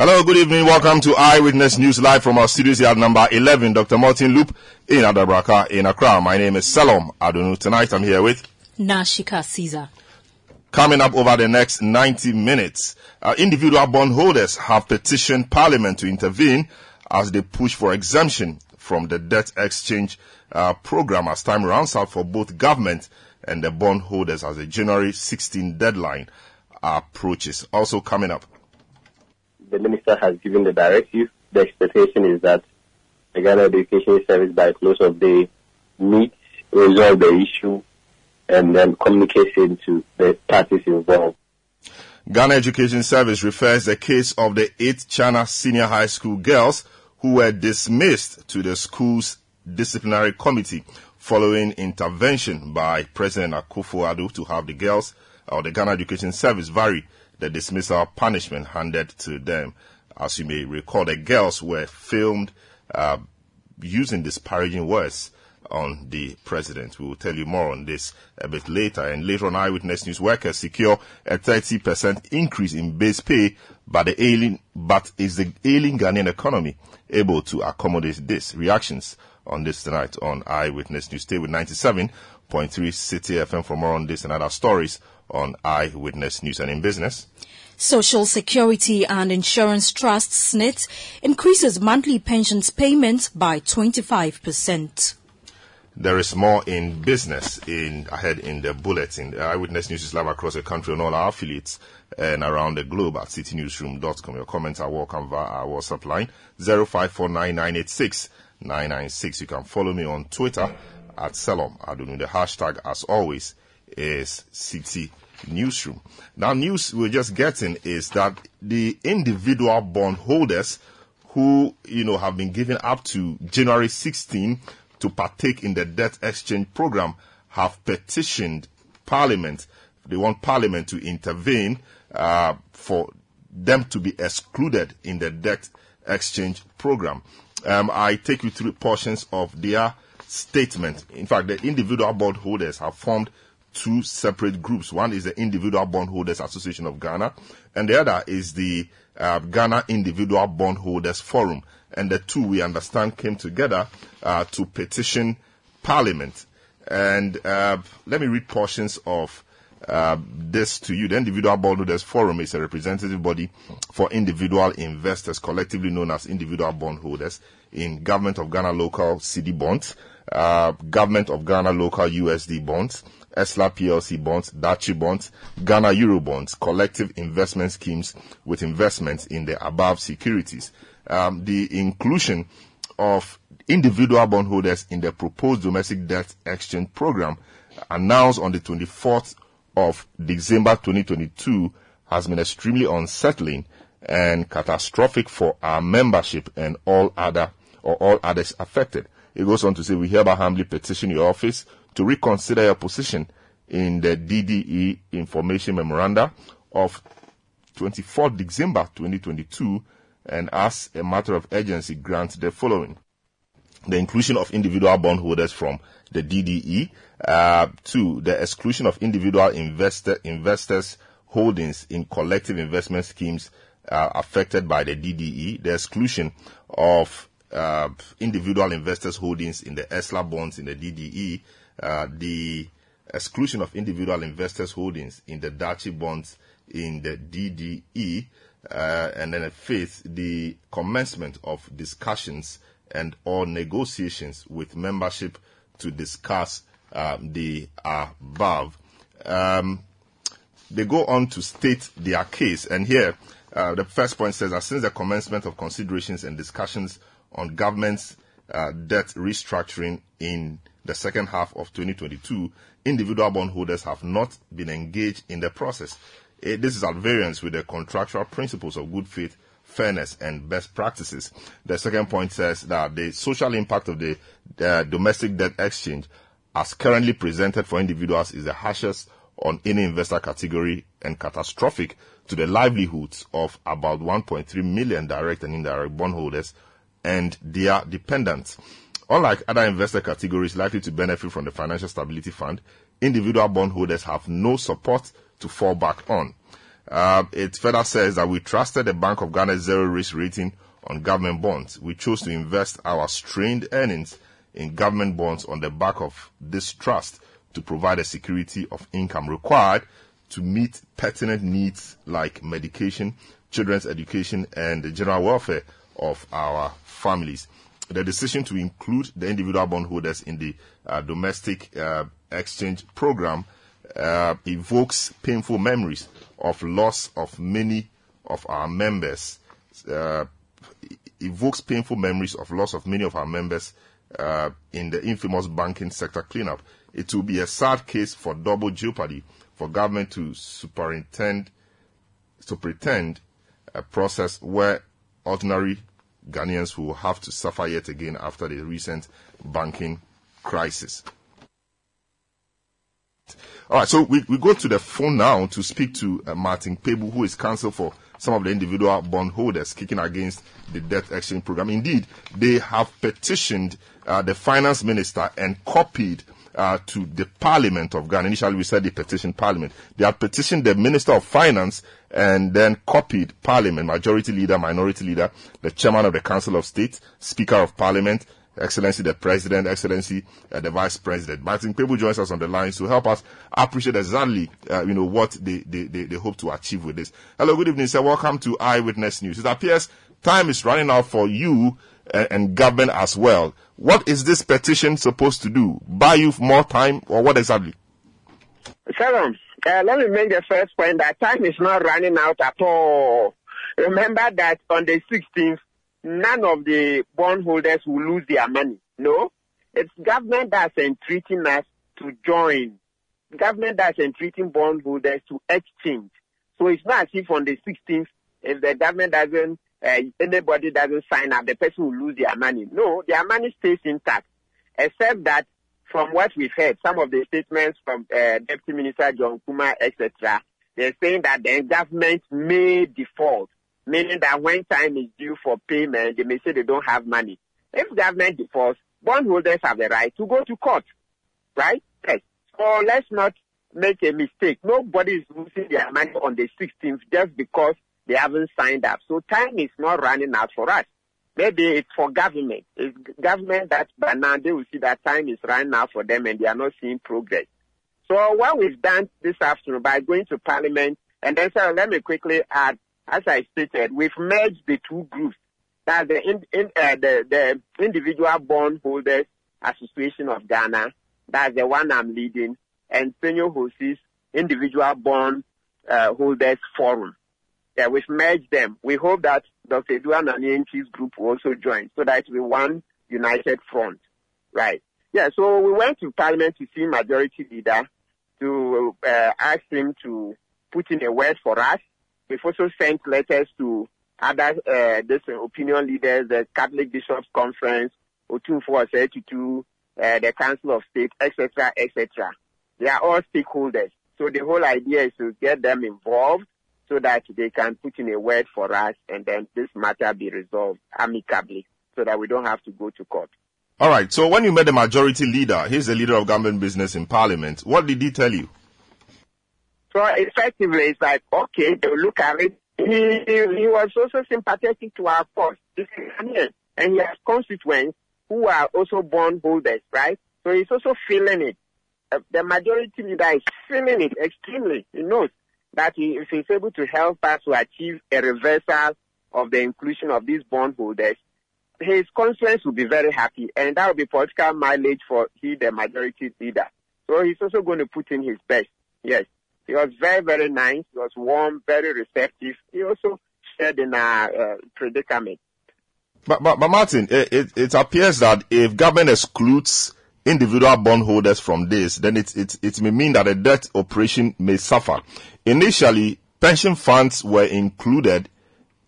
Hello, good evening. Welcome to Eyewitness News live from our studios here at number 11, Dr. Martin Loop in Adabraka in Accra. My name is Selorm Adonoo. Tonight I'm here with Nashika Caesar. Coming up over the next 90 minutes, uh, individual bondholders have petitioned Parliament to intervene as they push for exemption from the debt exchange uh, program as time runs out for both government and the bondholders as the January 16 deadline approaches. Also coming up, the minister has given the directive. The expectation is that the Ghana Education Service by close of day meets, resolve the issue, and then communicates it to the parties involved. Ghana Education Service refers the case of the 8th Ghanata Senior High School girls who were dismissed to the school's disciplinary committee following intervention by President Akufo-Addo to have the girls or the Ghana Education Service vary the dismissal punishment handed to them. As you may recall, the girls were filmed uh, using disparaging words on the president. We will tell you more on this a bit later. And later on, Eyewitness News workers secure a 30% increase in base pay, but the ailing, but is the ailing Ghanaian economy able to accommodate this? Reactions on this tonight on Eyewitness News. Stay with 97.3 Citi FM for more on this and other stories on Eyewitness News and in business. Social Security and Insurance Trust SSNIT increases monthly pensions payments by 25%. There is more in business in ahead in the bulletin. Eyewitness News is live across the country on all our affiliates and around the globe at citinewsroom.com. Your comments are welcome via our WhatsApp line 0549986996. You can follow me on Twitter at Selorm Adonoo. The hashtag, as always, is Citi Newsroom. Now, news we're just getting is that the individual bondholders who, you know, have been given up to January 16 to partake in the debt exchange program have petitioned Parliament. They want Parliament to intervene uh, for them to be excluded in the debt exchange program. Um, I take you through portions of their statement. In fact, the individual bondholders have formed two separate groups. One is the Individual Bondholders Association of Ghana, and the other is the uh, Ghana Individual Bondholders Forum. And the two, we understand, came together uh, to petition Parliament. And uh, let me read portions of uh, this to you. The Individual Bondholders Forum is a representative body for individual investors, collectively known as individual bondholders, in Government of Ghana local cedi bonds, uh, Government of Ghana local USD bonds, ESLA PLC bonds, Daakye bonds, Ghana Euro bonds, collective investment schemes with investments in the above securities. Um, the inclusion of individual bondholders in the proposed domestic debt exchange program announced on the 24th of December 2022 has been extremely unsettling and catastrophic for our membership and all other or all others affected. It goes on to say, we hereby humbly petition your office to reconsider your position in the DDE information memoranda of 24 December 2022 and as a matter of urgency grant the following. The inclusion of individual bondholders from the DDE, uh, the exclusion of individual investor, investors holdings in collective investment schemes uh, affected by the DDE, the exclusion of uh, individual investors holdings in the ESLA bonds in the DDE, uh, the exclusion of individual investors holdings in the Daakye bonds in the DDE, uh, and then fifth, the commencement of discussions and or negotiations with membership to discuss um, the above. Um, they go on to state their case, and here uh, the first point says that since the commencement of considerations and discussions on government's uh, debt restructuring in the second half of 2022, individual bondholders have not been engaged in the process. eh, this is at variance with the contractual principles of good faith, fairness, and best practices. The second point says that the social impact of the domestic debt exchange, as currently presented for individuals, is the harshest on any investor category and catastrophic to the livelihoods of about 1.3 million direct and indirect bondholders and their dependents. Unlike other investor categories likely to benefit from the Financial Stability Fund, individual bondholders have no support to fall back on. Uh, it further says that we trusted the Bank of Ghana's zero risk rating on government bonds. We chose to invest our strained earnings in government bonds on the back of this trust to provide a security of income required to meet pertinent needs like medication, children's education, and the general welfare of our families. The decision to include the individual bondholders in the uh, domestic uh, exchange program uh, evokes painful memories of loss of many of our members. Uh, evokes painful memories of loss of many of our members uh, in the infamous banking sector cleanup. It will be a sad case for double jeopardy for government to superintend to pretend a process where ordinary Ghanaians will have to suffer yet again after the recent banking crisis. All right, so we, we go to the phone now to speak to uh, Martin Kpebu, who is counsel for some of the individual bondholders kicking against the debt exchange program. Indeed, they have petitioned uh, the finance minister and copied uh, to the Parliament of Ghana. Initially, we said the petition Parliament. They had petitioned the Minister of Finance and then copied Parliament, Majority Leader, Minority Leader, the Chairman of the Council of State, Speaker of Parliament, Excellency the President, Excellency uh, the Vice President. Martin Kpebu joins us on the lines to help us appreciate exactly, uh, you know, what they, they, they, they, hope to achieve with this. Hello, good evening, sir. Welcome to Eyewitness News. It appears time is running out for you uh, and government as well. What is this petition supposed to do? Buy you more time or what exactly? Shalom. Uh, let me make the first point that time is not running out at all. Remember that on the 16th, none of the bondholders will lose their money. No, it's government that's entreating us to join. Government that's entreating bondholders to exchange. So it's not as if on the 16th, if the government doesn't uh, anybody doesn't sign up, the person will lose their money. No, their money stays intact, except that from what we've heard, some of the statements from uh, Deputy Minister John Kumah, etc., they're saying that the government may default, meaning that when time is due for payment, they may say they don't have money. If government defaults, bondholders have the right to go to court, right? Yes. So let's not make a mistake. Nobody is losing their money on the 16th just because they haven't signed up. So time is not running out for us. Maybe it's for government. It's government that by now they will see that time is right now for them and they are not seeing progress. So what we've done this afternoon by going to parliament and then so let me quickly add, as I stated, we've merged the two groups. That the in, in, uh, the, the individual bondholders association of Ghana, that's the one I'm leading, and Senyo Hosi's individual bond uh, holders forum yeah, we've merged them. We hope that Dr. Duan Nanienchi's group will also join so that we one united front. Right. Yeah, so we went to parliament to see majority leader to uh, ask him to put in a word for us. We've also sent letters to other uh, this opinion leaders, the Catholic Bishops Conference, Otumfuo 32, uh, the Council of State, etc., etc. They are all stakeholders. So the whole idea is to get them involved so that they can put in a word for us and then this matter be resolved amicably so that we don't have to go to court. All right. So when you met the majority leader, he's the leader of government business in parliament. What did he tell you? So effectively, it's like, okay, they look at it. He, he, he was also sympathetic to our cause. And he has constituents who are also bondholders, right? So he's also feeling it. Uh, the majority leader is feeling it extremely. He knows that he, he's able to help us to achieve a reversal of the inclusion of these bondholders, his constituents will be very happy, and that will be political mileage for he, the majority leader. So he's also going to put in his best. Yes, he was very, very nice. He was warm, very receptive. He also shared in our uh, predicament. But, but, but Martin, it, it, it appears that if government excludes individual bondholders from this, then it, it, it may mean that a debt operation may suffer. Initially, pension funds were included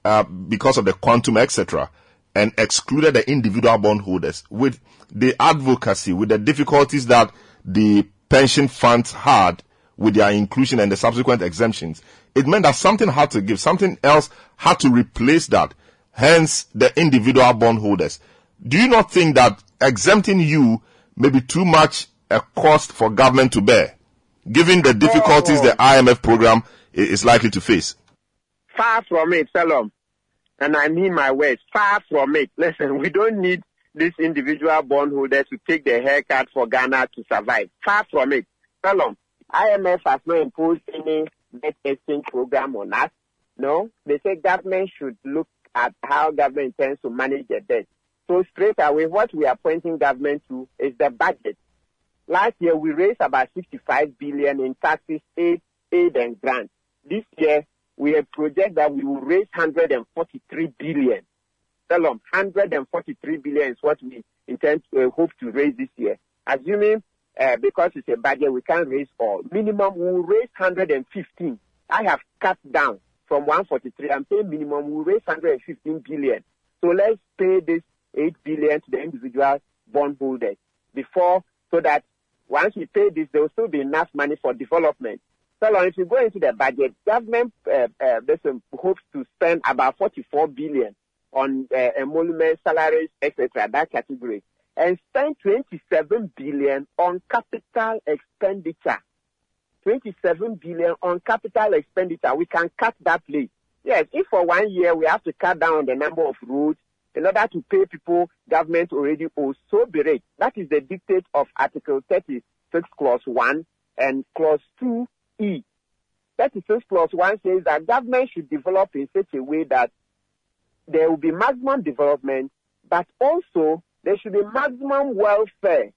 uh, because of the quantum, etc., and excluded the individual bondholders with the advocacy, with the difficulties that the pension funds had with their inclusion and the subsequent exemptions, it meant that something had to give, something else had to replace that. Hence, the individual bondholders. Do you not think that exempting you may be too much a cost for government to bear, given the difficulties oh. the IMF program is likely to face? Far from it, Salom. And I mean my words, far from it. Listen, we don't need these individual bondholders to take the haircut for Ghana to survive. Far from it. Salom, IMF has not imposed any debt exchange program on us. No, they say government should look at how government intends to manage their debt. So straight away, what we are pointing government to is the budget. Last year, we raised about 65 billion in taxes, aid, aid and grants. This year, we have project that we will raise 143 billion. Tell them 143 billion is what we intend to uh, hope to raise this year. Assuming uh, because it's a budget, we can't raise all. Minimum, we will raise 115. I have cut down from 143. I'm saying minimum, we'll raise 115 billion. So let's pay this 8 billion to the individual bondholders before, so that once we pay this, there will still be enough money for development. So if you go into the budget, government uh, uh, hopes to spend about 44 billion on uh, emoluments, salaries, etc., that category, and spend 27 billion on capital expenditure. 27 billion on capital expenditure. We can cut that place. Yes, if for one year we have to cut down the number of roads in order to pay people government already owes, so be it. That is the dictate of Article 36, Clause 1 and Clause 2E. 36 Clause 1 says that government should develop in such a way that there will be maximum development, but also there should be maximum welfare,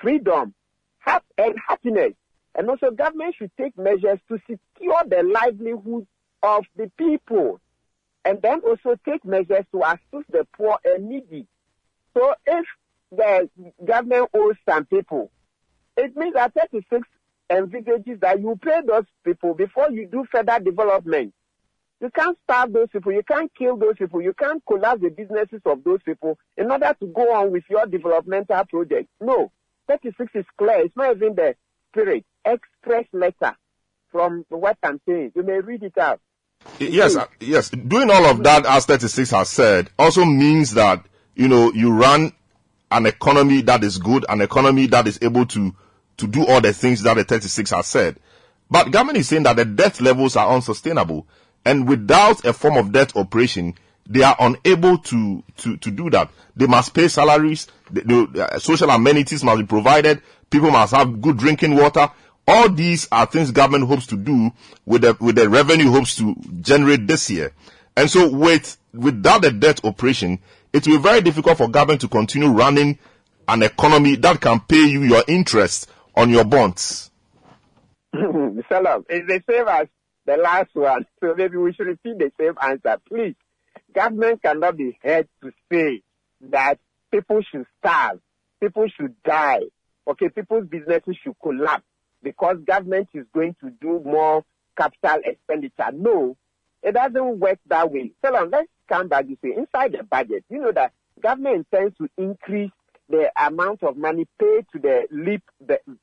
freedom, health, and happiness and also government should take measures to secure the livelihood of the people. And then also take measures to assist the poor and needy. So if the government owes some people, it means that 36 envisages that you pay those people before you do further development. You can't starve those people. You can't kill those people. You can't collapse the businesses of those people in order to go on with your developmental project. No. 36 is clear. It's not even the spirit express letter from what I'm saying. You may read it out. Yes, uh, yes. Doing all of that, as 36 has said, also means that, you know, you run an economy that is good, an economy that is able to, to do all the things that the 36 has said. But government is saying that the debt levels are unsustainable. And without a form of debt operation, they are unable to, to, to do that. They must pay salaries, the, the uh, social amenities must be provided, people must have good drinking water, all these are things government hopes to do with the, with the revenue hopes to generate this year. And so with, without the debt operation, it will be very difficult for government to continue running an economy that can pay you your interest on your bonds. Salam, it's the same as the last one. So maybe we should repeat the same answer. Please, government cannot be held to say that people should starve, people should die, okay, people's businesses should collapse because government is going to do more capital expenditure. No, it doesn't work that way. So let's come back to say inside the budget, you know that government intends to increase the amount of money paid to the LEAP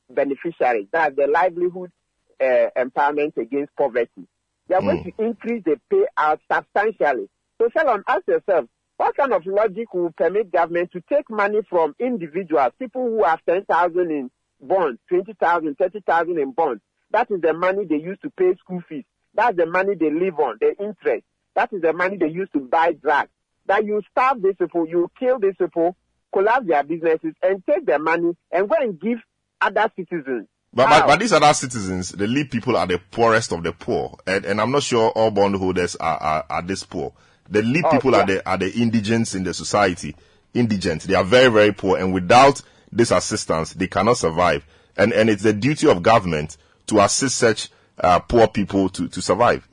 beneficiaries, that's the livelihood uh, empowerment against poverty. They are mm. going to increase the payout substantially. So Shalom, ask yourself, what kind of logic will permit government to take money from individuals, people who have 10,000 in bonds, 20,000, 30,000 in bonds. That is the money they use to pay school fees. That's the money they live on, the interest. That is the money they use to buy drugs. That you starve these people, you kill these people, collapse their businesses, and take their money and go and give other citizens. But, but, but, these other citizens, the LEAP people are the poorest of the poor. And, and I'm not sure all bondholders are, are, are this poor. The LEAP oh, people yeah. are the, are the indigents in the society. Indigent. They are very, very poor. And without this assistance, they cannot survive. And, and it's the duty of government to assist such uh, poor people to, to survive.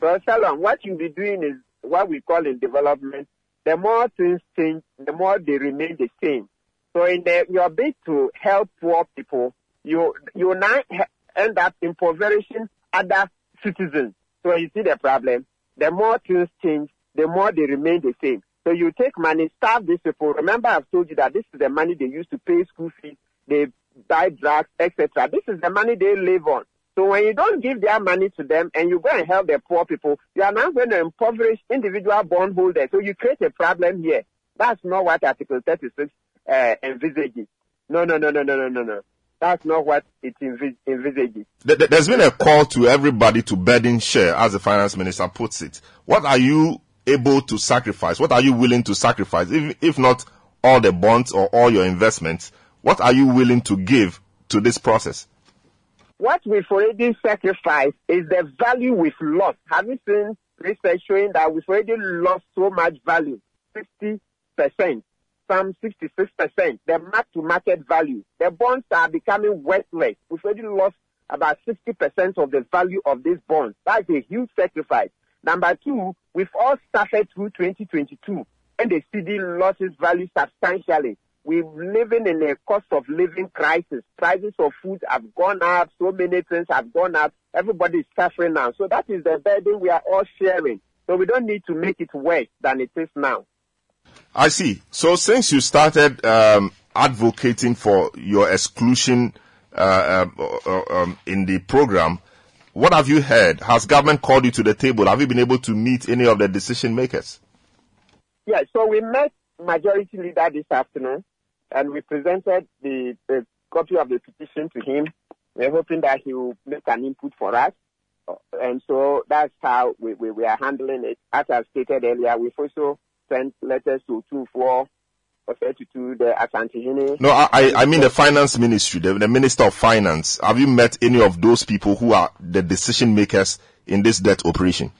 So, Shalom, what you'll be doing is what we call in development. The more things change, the more they remain the same. So, in the, your bid to help poor people, you you now end up impoverishing other citizens. So you see the problem. The more things change, the more they remain the same. So you take money, starve these people. Remember, I've told you that this is the money they use to pay school fees, they buy drugs, etc. This is the money they live on. So when you don't give their money to them and you go and help the poor people, you are now going to impoverish individual bondholders. So you create a problem here. That's not what Article 36 uh, envisages. No, no, no, no, no, no, no, no. That's not what it envisages. There's been a call to everybody to burden share, as the finance minister puts it. What are you able to sacrifice? What are you willing to sacrifice? If, if not all the bonds or all your investments, what are you willing to give to this process? What we've already sacrificed is the value we've lost. Have you seen research showing that we've already lost so much value? 60%, some 66%, the mark to market value. The bonds are becoming worthless. We've already lost about 60% of the value of these bonds. That's a huge sacrifice. Number two, we've all suffered through 2022 and the cedi lost its value substantially. We're living in a cost of living crisis. Prices of food have gone up. So many things have gone up. Everybody is suffering now. So that is the burden we are all sharing. So we don't need to make it worse than it is now. I see. So since you started um, advocating for your exclusion uh, uh, um, in the program, what have you heard? Has government called you to the table? Have you been able to meet any of the decision makers? Yeah, so we met Majority Leader this afternoon and we presented the, the copy of the petition to him. We're hoping that he will make an input for us. And so that's how we, we, we are handling it. As I stated earlier, we've also sent letters to 2, 4, referred to the Asante No, I, I mean the finance ministry, the, the minister of finance. Have you met any of those people who are the decision makers in this debt operation?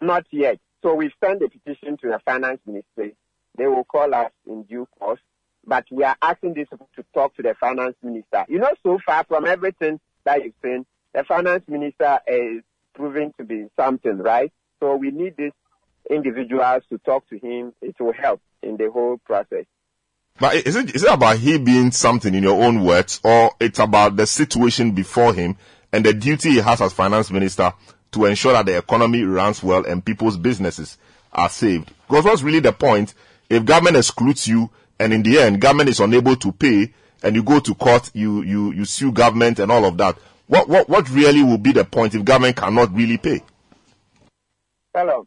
Not yet. So we send a petition to the finance ministry. They will call us in due course. But we are asking this to talk to the finance minister. You know, so far from everything that you've seen, the finance minister is proving to be something, right? So we need this individuals to talk to him. It will help in the whole process. But is it, is it about he being something in your own words, or it's about the situation before him and the duty he has as finance minister to ensure that the economy runs well and people's businesses are saved? Because what's really the point? If government excludes you, and in the end, government is unable to pay, and you go to court, you you you sue government and all of that. What what what really will be the point if government cannot really pay? Hello.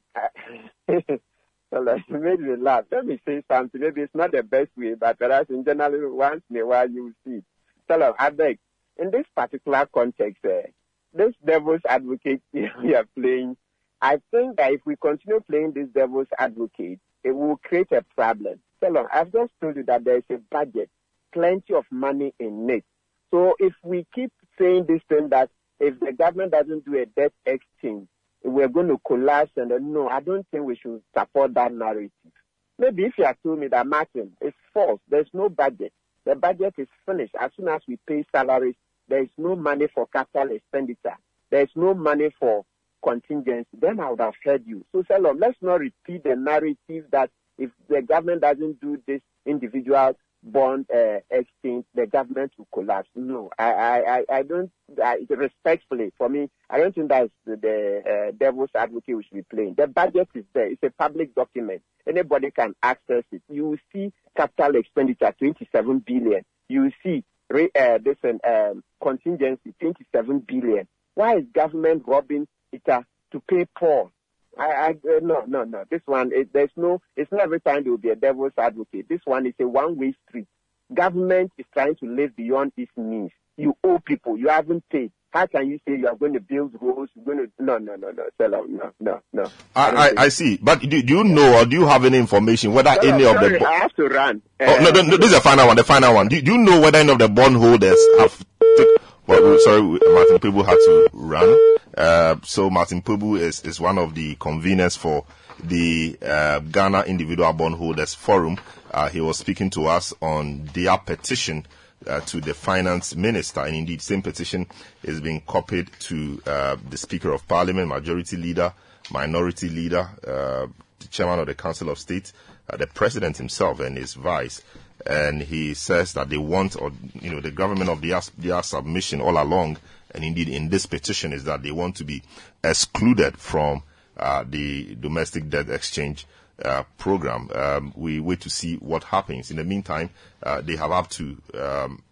Hello, you made me laugh. Let me say something. Maybe it's not the best way, but perhaps in general, once in a while you see. Hello, I beg. In this particular context, uh, this devil's advocate we are playing, I think that if we continue playing this devil's advocate, it will create a problem. Salon, I've just told you that there is a budget, plenty of money in it. So if we keep saying this thing that if the government doesn't do a debt exchange, we're going to collapse and no, I don't think we should support that narrative. Maybe if you had told me that Martin, it's false. There's no budget. The budget is finished. As soon as we pay salaries, there is no money for capital expenditure. There is no money for contingency. Then I would have heard you. So, Salom, let's not repeat the narrative that if the government doesn't do this individual bond uh, exchange, the government will collapse. No, I, I, I don't, I, respectfully, for me, I don't think that's the, the uh, devil's advocate we should be playing. The budget is there. It's a public document. Anybody can access it. You will see capital expenditure, 27 billion. You will see uh, this um, contingency, 27 billion. Why is government robbing it to pay poor? I, I uh, no, no, no. This one, it, there's no. It's not every time there will be a devil's advocate. This one is a one-way street. Government is trying to live beyond its means. You owe people. You haven't paid. How can you say you are going to build roads? You're going to no, no, no, no, sell out. No, no, no. I, I, I, see. But do, do you know or do you have any information whether sell any of the? I have to run. Oh no, no, no, this is the final one. The final one. Do, do you know whether any of the bondholders have? well, sorry, Martin People had to run. Uh, so Martin Kpebu is, is one of the conveners for the uh, Ghana Individual Bondholders Forum. Uh, he was speaking to us on their petition uh, to the finance minister, and indeed, same petition is being copied to uh, the Speaker of Parliament, Majority Leader, Minority Leader, uh, the Chairman of the Council of State, the President himself, and his Vice. And he says that they want, or you know, the government of their, their submission all along and indeed in this petition is that they want to be excluded from uh, the domestic debt exchange uh, program. Um, we wait to see what happens. In the meantime, uh, they have up to um,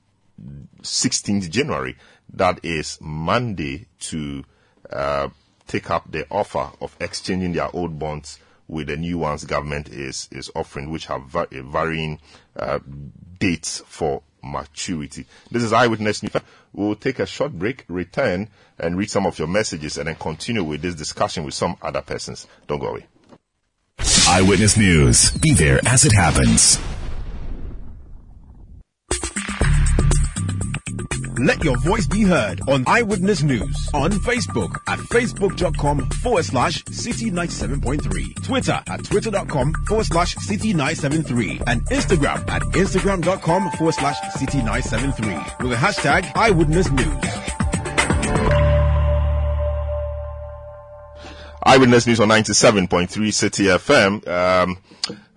16th January, that is Monday, to uh, take up the offer of exchanging their old bonds with the new ones government is is offering, which have va- varying uh, dates for maturity. This is Eyewitness News. We'll take a short break, return, and read some of your messages, and then continue with this discussion with some other persons. Don't go away. Eyewitness News. Be there as it happens. Let your voice be heard on Eyewitness News on Facebook at facebook.com forward slash city 97.3, Twitter at twitter.com forward slash city 973, and Instagram at instagram.com forward slash city 973 with the hashtag Eyewitness News. Eyewitness News on 97.3 Citi FM. Um,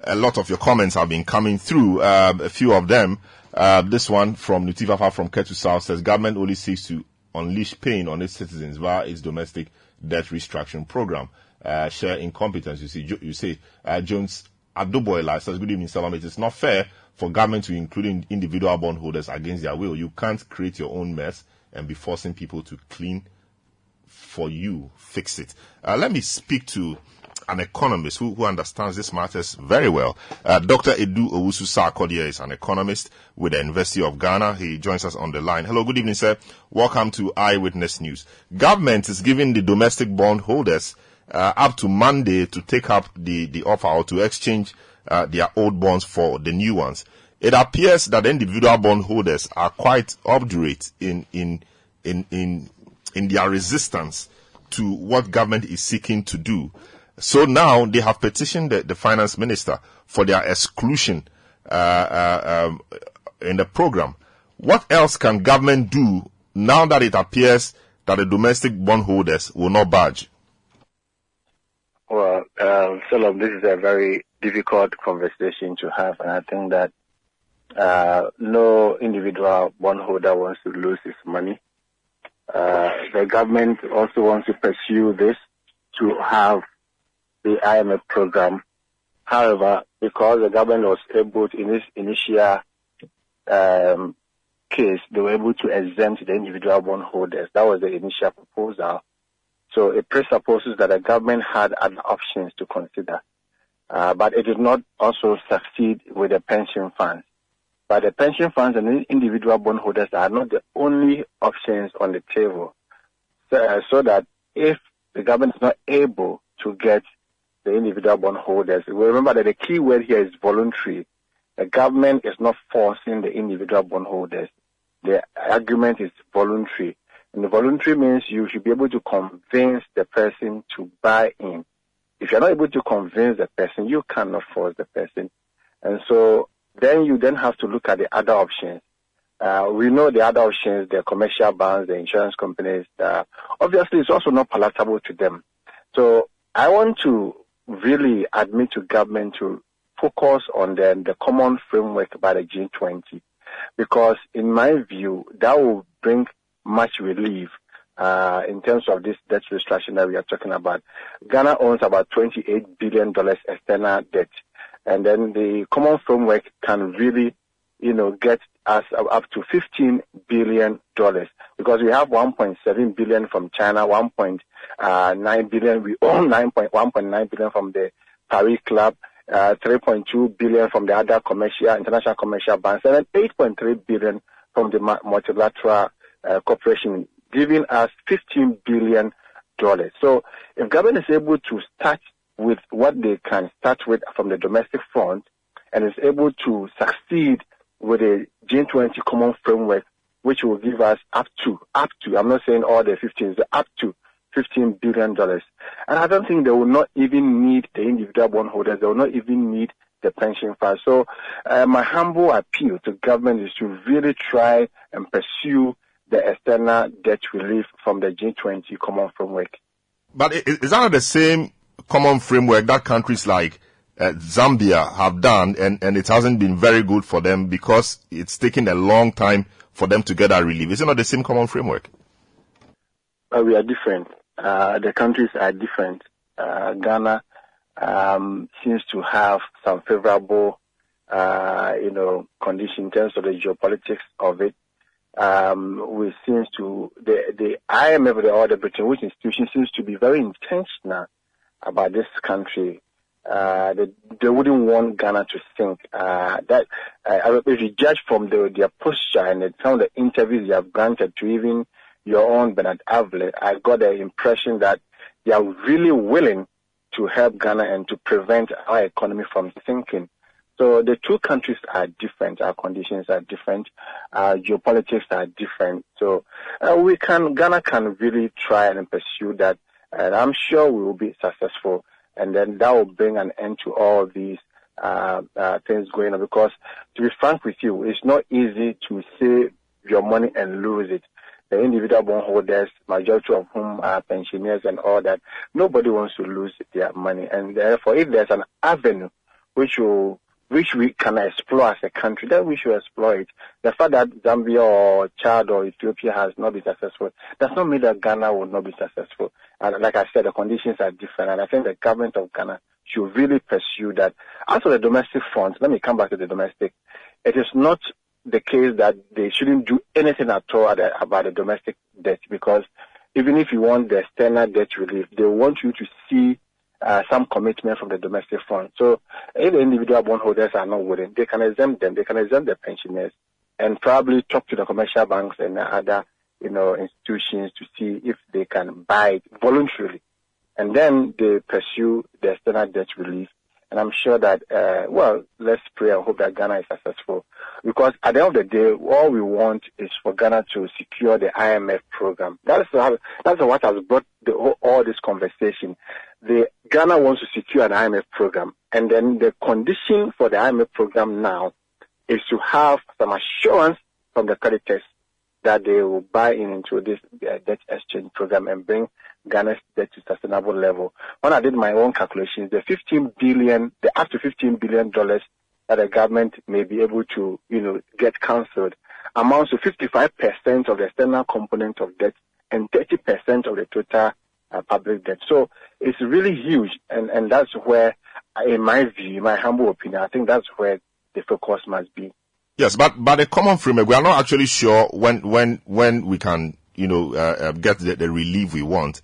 a lot of your comments have been coming through. Uh, a few of them. Uh, this one from Nutifafa from Ketu South says government only seeks to unleash pain on its citizens via its domestic debt restructuring program. Uh, share incompetence. You see, you say uh, Jones Adoboy says, "Good evening, Salam. It is not fair for government to include individual bondholders against their will. You can't create your own mess and be forcing people to clean for you, fix it." Uh, let me speak to an economist who, who understands these matters very well. Uh, Dr. Adu Owusu Sarkodie is an economist with the University of Ghana. He joins us on the line. Hello, good evening, sir. Welcome to Eyewitness News. Government is giving the domestic bond holders uh, up to Monday to take up the, the offer or to exchange uh, their old bonds for the new ones. It appears that individual bond holders are quite obdurate in, in, in, in, in their resistance to what government is seeking to do. So now they have petitioned the, the finance minister for their exclusion uh, uh, um, in the program. What else can government do now that it appears that the domestic bondholders will not budge? Well, uh, Salam, this is a very difficult conversation to have, and I think that uh, no individual bondholder wants to lose his money. Uh, the government also wants to pursue this to have the IMF program. However, because the government was able to, in its initial um, case, they were able to exempt the individual bondholders. That was the initial proposal. So it presupposes that the government had other options to consider. Uh, but it did not also succeed with the pension funds. But the pension funds and individual bondholders are not the only options on the table. So, uh, so that if the government is not able to get the individual bondholders. Remember that the key word here is voluntary. The government is not forcing the individual bondholders. The argument is voluntary. And the voluntary means you should be able to convince the person to buy in. If you're not able to convince the person, you cannot force the person. And so then you then have to look at the other options. Uh, we know the other options, the commercial banks, the insurance companies. Uh, obviously, it's also not palatable to them. So I want to really admit to government to focus on the, the common framework by the G20 because in my view, that will bring much relief uh, in terms of this debt restructuring that we are talking about. Ghana owns about $28 billion external debt. And then the common framework can really, you know, get us up to $15 billion because we have 1.7 billion from China, 1.9 billion, we own 9.1.9 billion from the Paris Club, uh, 3.2 billion from the other commercial, international commercial banks, and then 8.3 billion from the multilateral uh, corporation, giving us 15 billion dollars. So if government is able to start with what they can start with from the domestic front and is able to succeed with a G20 common framework, which will give us up to, up to, I'm not saying all the 15, up to $15 billion. And I don't think they will not even need the individual bondholders. They will not even need the pension fund. So uh, my humble appeal to government is to really try and pursue the external debt relief from the G20 common framework. But is that not the same common framework that countries like uh, Zambia have done, and, and it hasn't been very good for them because it's taken a long time for them to get that relief. Is it not the same common framework? uh, we are different. Uh, the countries are different. Uh, Ghana um, seems to have some favorable, uh, you know, condition in terms of the geopolitics of it. Um, we seems to the the IMF, the other Woods institution, seems to be very intentional about this country. Uh, they, they wouldn't want Ghana to sink. Uh, that uh, if you judge from the, their posture and some of the interviews they have granted to even your own Bernard Avle, I got the impression that they are really willing to help Ghana and to prevent our economy from sinking. So the two countries are different. Our conditions are different. Our geopolitics are different. So uh, we can, Ghana can really try and pursue that. And I'm sure we will be successful. And then that will bring an end to all these uh, uh, things going on. Because to be frank with you, it's not easy to save your money and lose it the individual bondholders, majority of whom are pensioners and all that, nobody wants to lose their money. And therefore, if there's an avenue which will which we can explore as a country, then we should explore it. The fact that Zambia or Chad or Ethiopia has not been successful does not mean that Ghana will not be successful. And like I said, the conditions are different, and I think the government of Ghana should really pursue that. As for the domestic front, let me come back to the domestic. It is not the case that they shouldn't do anything at all about the domestic debt because even if you want the external debt relief, they want you to see uh, some commitment from the domestic fund. So if the individual bondholders are not willing, they can exempt them. They can exempt the pensioners and probably talk to the commercial banks and other, you know, institutions to see if they can buy it voluntarily. And then they pursue the external debt relief and I'm sure that, uh, well, let's pray and hope that Ghana is successful. Because at the end of the day, all we want is for Ghana to secure the IMF program. That's, how, that's what has brought the, all this conversation. The Ghana wants to secure an IMF program. And then the condition for the IMF program now is to have some assurance from the creditors that they will buy in into this uh, debt exchange program and bring Ghana's debt to sustainable level. When I did my own calculations, the 15 billion, the up to 15 billion dollars that the government may be able to, you know, get cancelled amounts to 55% of the external component of debt and 30% of the total uh, public debt. So it's really huge, and, and that's where, in my view, in my humble opinion, I think that's where the focus must be. Yes, but but the common framework, we are not actually sure when when when we can you know, uh, uh, get the, the, relief we want.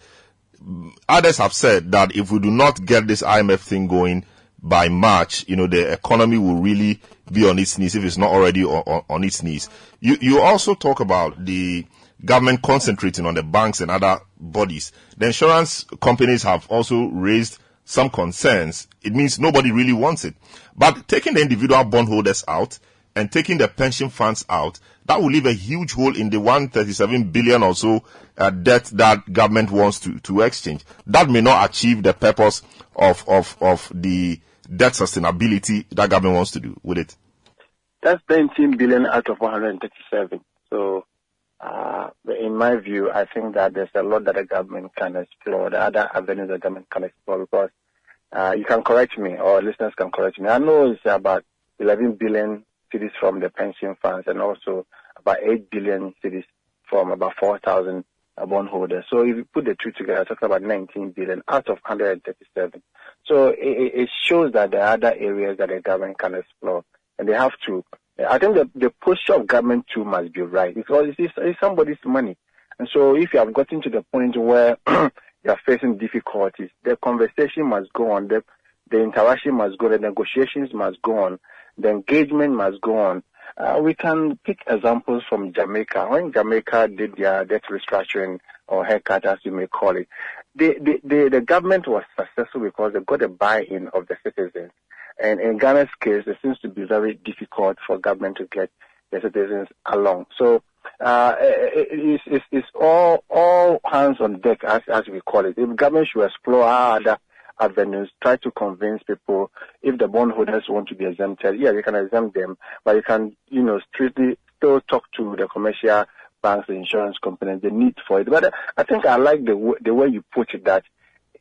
Others have said that if we do not get this IMF thing going by March, you know, the economy will really be on its knees if it's not already on, on, on its knees. You, you also talk about the government concentrating on the banks and other bodies. The insurance companies have also raised some concerns. It means nobody really wants it. But taking the individual bondholders out and taking the pension funds out, that will leave a huge hole in the 137 billion or so uh, debt that government wants to, to exchange. That may not achieve the purpose of, of, of the debt sustainability that government wants to do with it. That's 19 billion out of 137. So, uh, in my view, I think that there's a lot that the government can explore, the other avenues the government can explore because uh, you can correct me or listeners can correct me. I know it's about 11 billion cedis from the pension funds and also about 8 billion cedis from about 4,000 bondholders. So if you put the two together, talking about 19 billion out of 137. So it, it shows that there are other areas that the government can explore and they have to. I think the, the posture of government too must be right because it's, it's somebody's money. And so if you have gotten to the point where you are facing difficulties, the conversation must go on, the, the interaction must go, the negotiations must go on the engagement must go on. Uh, we can pick examples from Jamaica. When Jamaica did their debt restructuring or haircut, as you may call it, the, the, the, the government was successful because they got a buy-in of the citizens. And in Ghana's case, it seems to be very difficult for government to get the citizens along. So uh, it, it's, it's, it's all all hands on deck, as, as we call it. If government should explore other avenues, try to convince people if the bondholders want to be exempted, yeah, you can exempt them, but you can, you know, strictly still talk to the commercial banks, the insurance companies, the need for it. But I think I like the, the way you put it that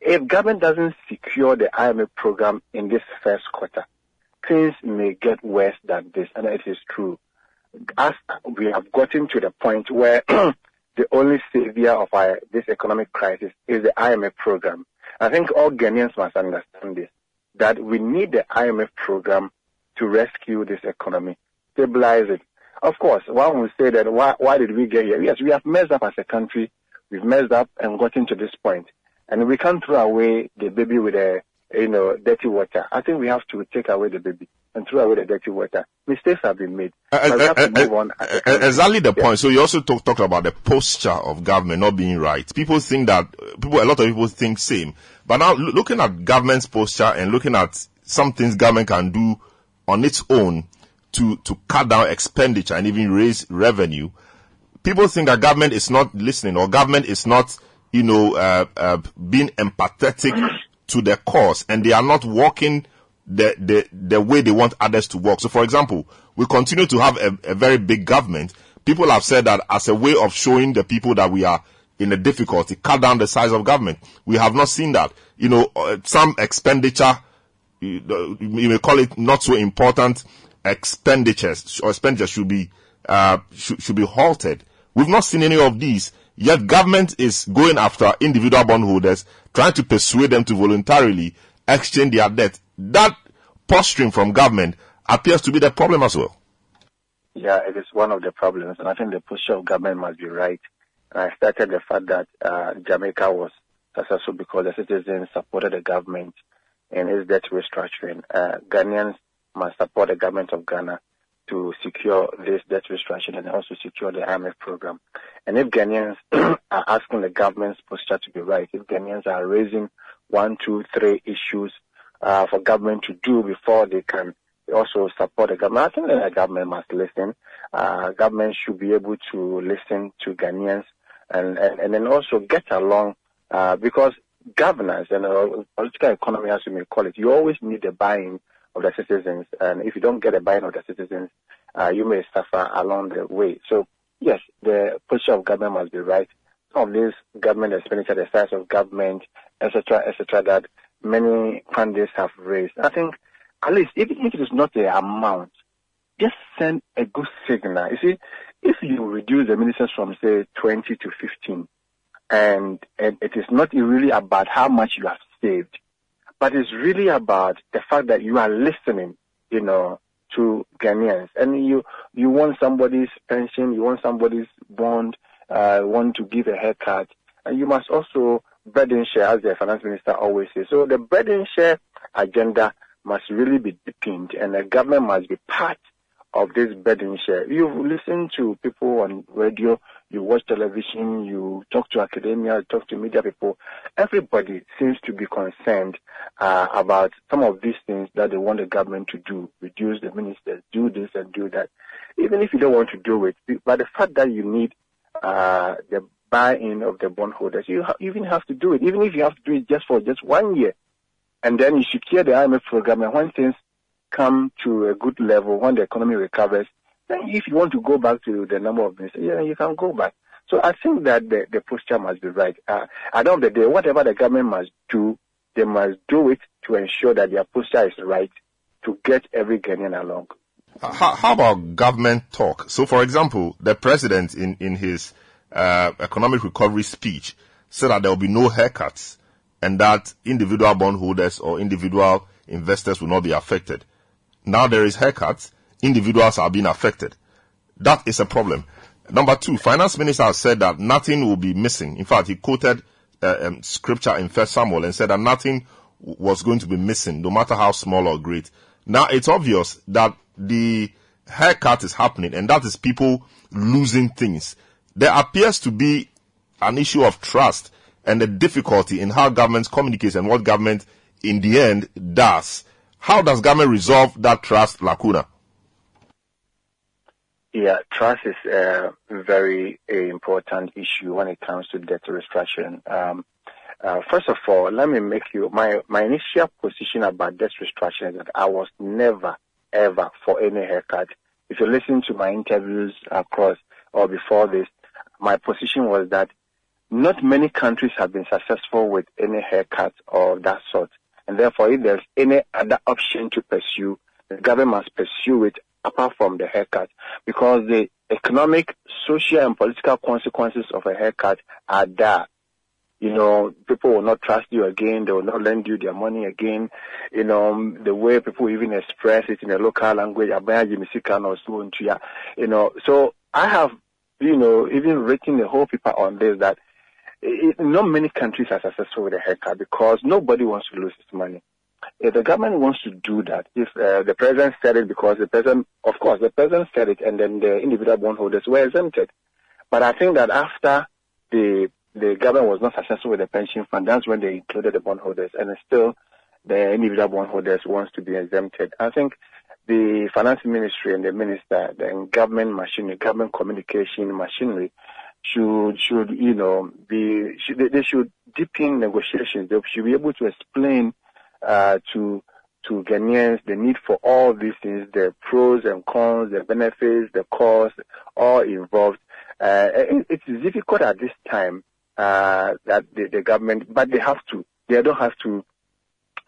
if government doesn't secure the IMF program in this first quarter, things may get worse than this, and it is true. As we have gotten to the point where the only savior of our, this economic crisis is the IMF program. I think all Ghanaians must understand this, that we need the IMF program to rescue this economy, stabilize it. Of course, one will say that why, why did we get here? Yes, we have messed up as a country. We've messed up and gotten to this point. And we can't throw away the baby with a, you know, dirty water. I think we have to take away the baby and throw away the dirty water. Mistakes have been made. Uh, uh, uh, uh exactly the yeah. point. So you also talk, talked about the posture of government not being right. People think that, people, a lot of people think same. But now looking at government's posture and looking at some things government can do on its own to, to cut down expenditure and even raise revenue, people think that government is not listening or government is not, you know, uh, uh, being empathetic to the cause and they are not working the, the, the way they want others to work. So for example, we continue to have a, a very big government. People have said that as a way of showing the people that we are in a difficulty, cut down the size of government. We have not seen that. You know, uh, some expenditure, you, you may call it not so important expenditures or expenditure should be, uh, should, should be halted. We've not seen any of these. Yet government is going after individual bondholders, trying to persuade them to voluntarily exchange their debt. That posturing from government appears to be the problem as well. Yeah, it is one of the problems, and I think the posture of government must be right. And I started the fact that uh, Jamaica was successful because the citizens supported the government in its debt restructuring. Uh, Ghanaians must support the government of Ghana to secure this debt restructuring and also secure the IMF program. And if Ghanaians are asking the government's posture to be right, if Ghanaians are raising one, two, three issues uh, for government to do before they can also support the government, I think the government must listen. Uh, government should be able to listen to Ghanaians and, and, and then also get along uh, because governance and uh, political economy, as you may call it, you always need the buy-in of the citizens. And if you don't get a buy-in of the citizens, uh, you may suffer along the way. So, yes, the position of government must be right. Some of this government expenditure, the size of government, etc., etc., that many candidates have raised. I think, at least, even if it is not the amount, just send a good signal. You see, if you reduce the ministers from, say, 20 to 15, and, and it is not really about how much you have saved, but it's really about the fact that you are listening, you know, to Ghanaians. And you, you want somebody's pension, you want somebody's bond, uh, want to give a haircut, and you must also burden share, as the finance minister always says. So the burden share agenda must really be deepened, and the government must be part of this burden share. You've listened to people on radio, you watch television, you talk to academia, you talk to media people. Everybody seems to be concerned uh, about some of these things that they want the government to do, reduce the ministers, do this and do that. Even if you don't want to do it, but the fact that you need uh, the buy-in of the bondholders, you, ha- even have to do it, even if you have to do it just for just one year. And then you secure the IMF program, and when things come to a good level, when the economy recovers, then if you want to go back to the number of ministers, yeah, you can go back. So I think that the, the posture must be right. Uh, at the end of the day, whatever the government must do, they must do it to ensure that their posture is right to get every Ghanaian along. How, how about government talk? So, for example, the president in, in his uh, economic recovery speech said that there will be no haircuts and that individual bondholders or individual investors will not be affected. Now there is haircuts, individuals are being affected. That is a problem. Number two, finance minister has said that nothing will be missing. In fact, he quoted uh, um, scripture in First Samuel and said that nothing was going to be missing, no matter how small or great. Now it's obvious that the haircut is happening, and that is people losing things. There appears to be an issue of trust and the difficulty in how government communicates and what government in the end does. How does government resolve that trust lacuna? Yeah, trust is a very important issue when it comes to debt restructuring. Um, uh, first of all, let me make you my my initial position about debt restructuring is that I was never ever for any haircut. If you listen to my interviews across or before this, my position was that not many countries have been successful with any haircut of that sort. And therefore, if there's any other option to pursue, the government must pursue it apart from the haircut, because the economic, social, and political consequences of a haircut are there. You know, people will not trust you again. They will not lend you their money again. You know, the way people even express it in a local language, you know. So I have, you know, even written a whole paper on this that it, not many countries are successful with a haircut because nobody wants to lose his money. If the government wants to do that, if uh, the president said it because the president, of course, the president said it and then the individual bondholders were exempted. But I think that after the the government was not successful with the pension fund, that's when they included the bondholders and still the individual bondholders wants to be exempted. I think the finance ministry and the minister, the government machinery, government communication machinery should, should, you know, be, should, they should deepen negotiations. They should be able to explain, uh, to, to Ghanaians the need for all these things, the pros and cons, the benefits, the costs, all involved. Uh, it, it's difficult at this time, uh, that the, the government, but they have to, they don't have to,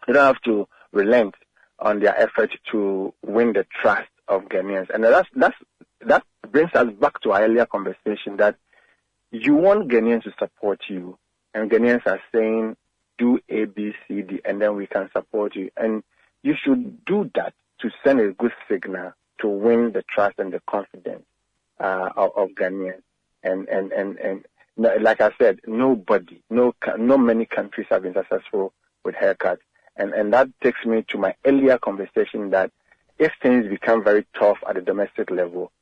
they don't have to relent on their effort to win the trust of Ghanaians. And that's, that's, that brings us back to our earlier conversation that you want Ghanaians to support you, and Ghanaians are saying, do A, B, C, D, and then we can support you. And you should do that to send a good signal to win the trust and the confidence uh, of, of Ghanaians. And, and, and, and like I said, nobody, no, no many countries have been successful with haircuts. And, and that takes me to my earlier conversation that if things become very tough at the domestic level,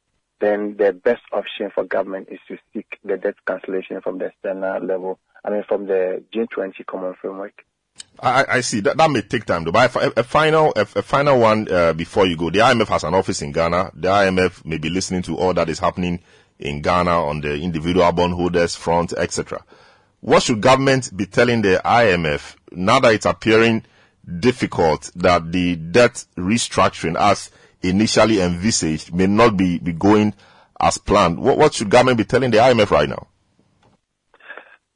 then the best option for government is to seek the debt cancellation from the external level. I mean, from the G20 Common Framework. I, I see that that may take time though. But a, a final a, a, final one uh, before you go. The IMF has an office in Ghana. The IMF may be listening to all that is happening in Ghana on the individual bondholders front, etc. What should government be telling the IMF now that it's appearing difficult that the debt restructuring as initially envisaged may not be, be going as planned. What, what should government be telling the IMF right now?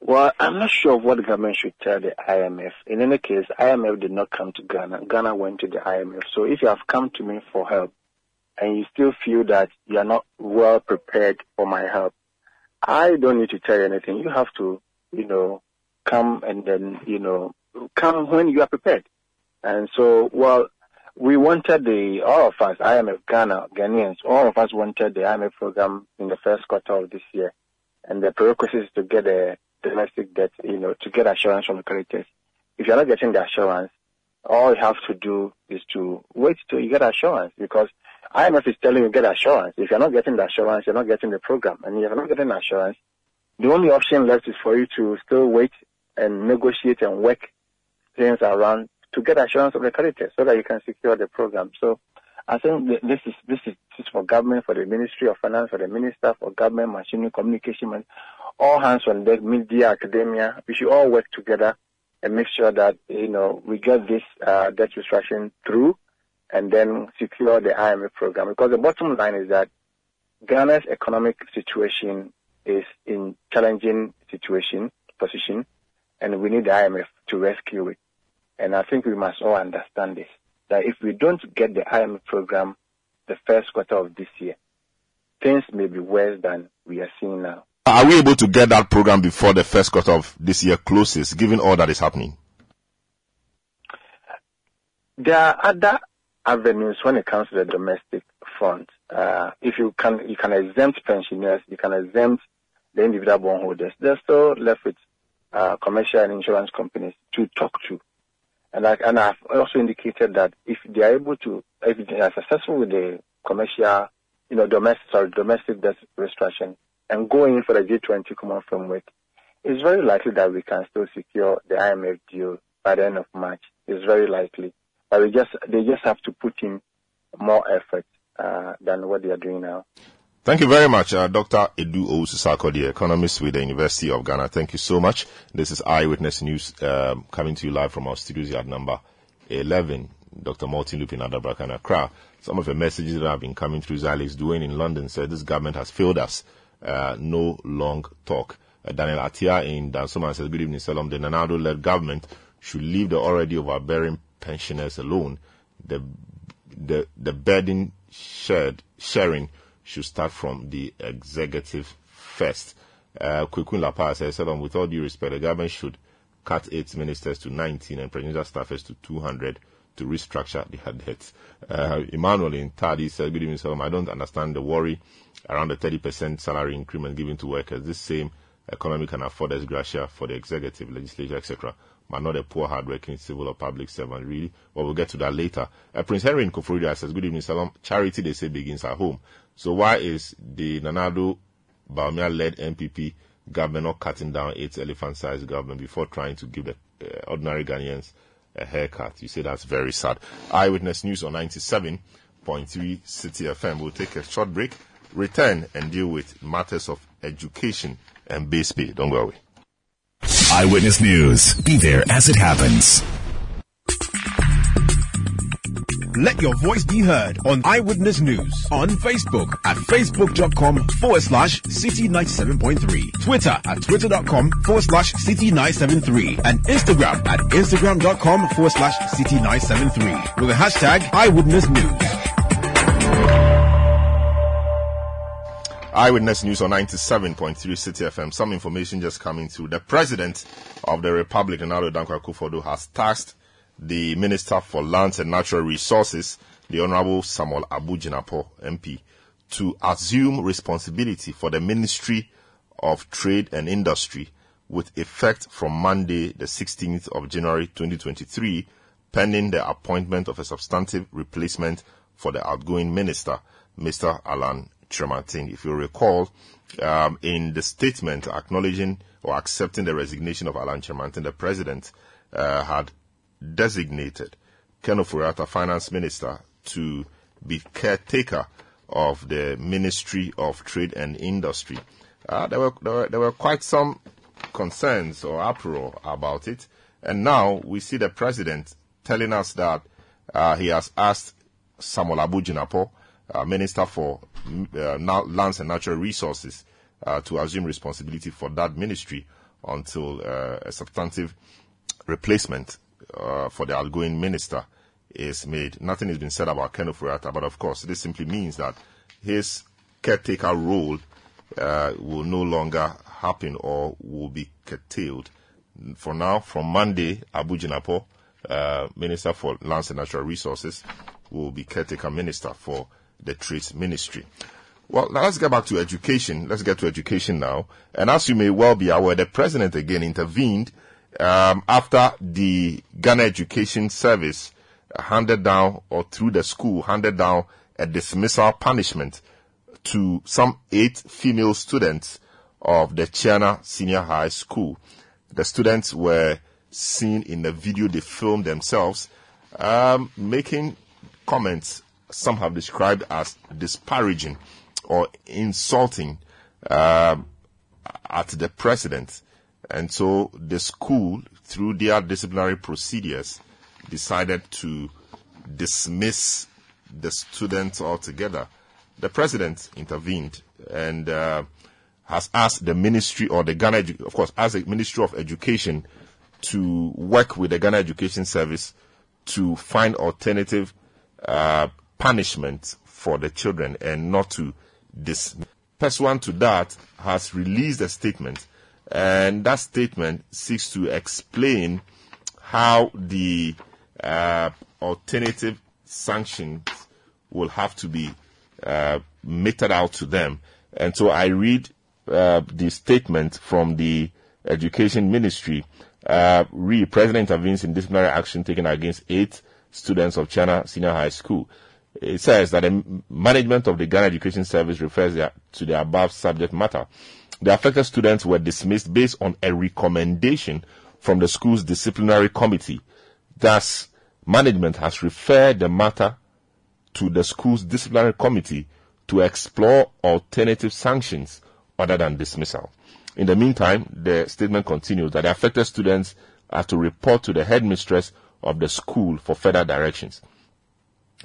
Well, I'm not sure of what the government should tell the IMF. In any case, IMF did not come to Ghana. Ghana went to the IMF. So if you have come to me for help and you still feel that you are not well prepared for my help, I don't need to tell you anything. You have to, you know, come and then, you know, come when you are prepared. And so, well, we wanted the, all of us, IMF Ghana, Ghanaians, all of us wanted the IMF program in the first quarter of this year. And the prerequisite is to get a domestic debt, you know, to get assurance from the creditors. If you're not getting the assurance, all you have to do is to wait till you get assurance because IMF is telling you get assurance. If you're not getting the assurance, you're not getting the program. And if you're not getting assurance, the only option left is for you to still wait and negotiate and work things around to get assurance of the creditors so that you can secure the program. So I think this is this is, this is for government, for the Ministry of Finance, for the Minister, for government, machinery, communication, all hands on deck, media, academia. We should all work together and make sure that you know we get this uh, debt restructuring through, and then secure the IMF program. Because the bottom line is that Ghana's economic situation is in challenging situation position, and we need the IMF to rescue it. And I think we must all understand this, that if we don't get the IMF program the first quarter of this year, things may be worse than we are seeing now. Are we able to get that program before the first quarter of this year closes, given all that is happening? There are other avenues when it comes to the domestic front. Uh, if you can, you can exempt pensioners, you can exempt the individual bondholders. They're still left with uh, commercial and insurance companies to talk to. And, I, and I've also indicated that if they are able to, if they are successful with the commercial, you know, domestic, sorry, domestic debt restriction and going for the G20 common framework, it's very likely that we can still secure the IMF deal by the end of March. It's very likely. But we just, they just have to put in more effort uh, than what they are doing now. Thank you very much, uh, Dr. Adu Owusu-Sarkodie, the economist with the University of Ghana. Thank you so much. This is Eyewitness News um, coming to you live from our studios at number 11. Dr. Martin Lupin Adabraka and Accra. Some of the messages that have been coming through Alex Duane in London said this government has failed us. Uh, no long talk. Uh, Daniel Atia in Dansoman says, Good evening, Selorm. The Nana-Addo led government should leave the already overbearing pensioners alone. The the, the burden shared, sharing should start from the executive first. Uh, Lapa says, um, with all due respect, the government should cut its ministers to 19 and presidential staffers to 200 to restructure the debts. Uh, Emmanuel in Tadi said, good evening, Selorm. I don't understand the worry around the 30% salary increment given to workers. This same economy can afford as gratia for the executive, legislature, etc., but not a poor, hardworking civil or public servant, really. But we'll get to that later. Uh, Prince Henry in Koforidua says, good evening, Selorm. Charity, they say, begins at home. So why is the Nana Addo Bawumia-led NPP government not cutting down its elephant-sized government before trying to give the uh, ordinary Ghanaians a haircut? You say that's very sad. Eyewitness News on 97.3 Citi FM. We'll take a short break, return and deal with matters of education and base pay. Don't go away. Eyewitness News. Be there as it happens. Let your voice be heard on Eyewitness News on Facebook at facebook.com forward slash city 97.3, Twitter at twitter.com forward slash city 973, and Instagram at instagram.com forward slash city 973 with the hashtag Eyewitness News. Eyewitness News on 97.3 Citi FM. Some information just coming through. The President of the Republic, Nana Addo Dankwa Akufo-Addo, has tasked the Minister for Lands and Natural Resources, the Honorable Samuel Abu Jinapor, MP, to assume responsibility for the Ministry of Trade and Industry with effect from Monday, the 16th of January 2023, pending the appointment of a substantive replacement for the outgoing minister, Mr. Alan Kyerematen. If you recall, um, in the statement acknowledging or accepting the resignation of Alan Kyerematen, the president uh, had designated Ken Ofori-Atta, finance minister, to be caretaker of the Ministry of Trade and Industry. Uh, there, were, there, were, there were quite some concerns or uproar about it, and now we see the president telling us that uh, he has asked Samuel Abu Jinapor, uh, Minister for uh, Lands and Natural Resources, uh, to assume responsibility for that ministry until uh, a substantive replacement uh, for the outgoing minister is made. Nothing has been said about Ken Ofori-Atta, but of course, this simply means that his caretaker role uh, will no longer happen or will be curtailed. For now, from Monday, Abu Jinapor, uh, Minister for Lands and Natural Resources, will be caretaker minister for the Trade Ministry. Well, now let's get back to education. Let's get to education now. And as you may well be aware, the president again intervened um, after the Ghana Education Service handed down, or through the school, handed down a dismissal punishment to some eight female students of the Chiana Senior High School. The students were seen in the video they filmed themselves, um, making comments some have described as disparaging or insulting um, at the president. And so the school, through their disciplinary procedures, decided to dismiss the students altogether. The president intervened and uh, has asked the ministry or the Ghana, of course, as a Ministry of Education, to work with the Ghana Education Service to find alternative uh, punishment for the children and not to dismiss. Pursuant to that, has released a statement and that statement seeks to explain how the uh, alternative sanctions will have to be uh, meted out to them. And so I read uh, the statement from the Education Ministry. Uh, re President intervenes in disciplinary action taken against eight students of Chiana Senior High School. It says that the management of the Ghana Education Service refers to the above subject matter. The affected students were dismissed based on a recommendation from the school's disciplinary committee. Thus, management has referred the matter to the school's disciplinary committee to explore alternative sanctions other than dismissal. In the meantime, the statement continues that the affected students are to report to the headmistress of the school for further directions.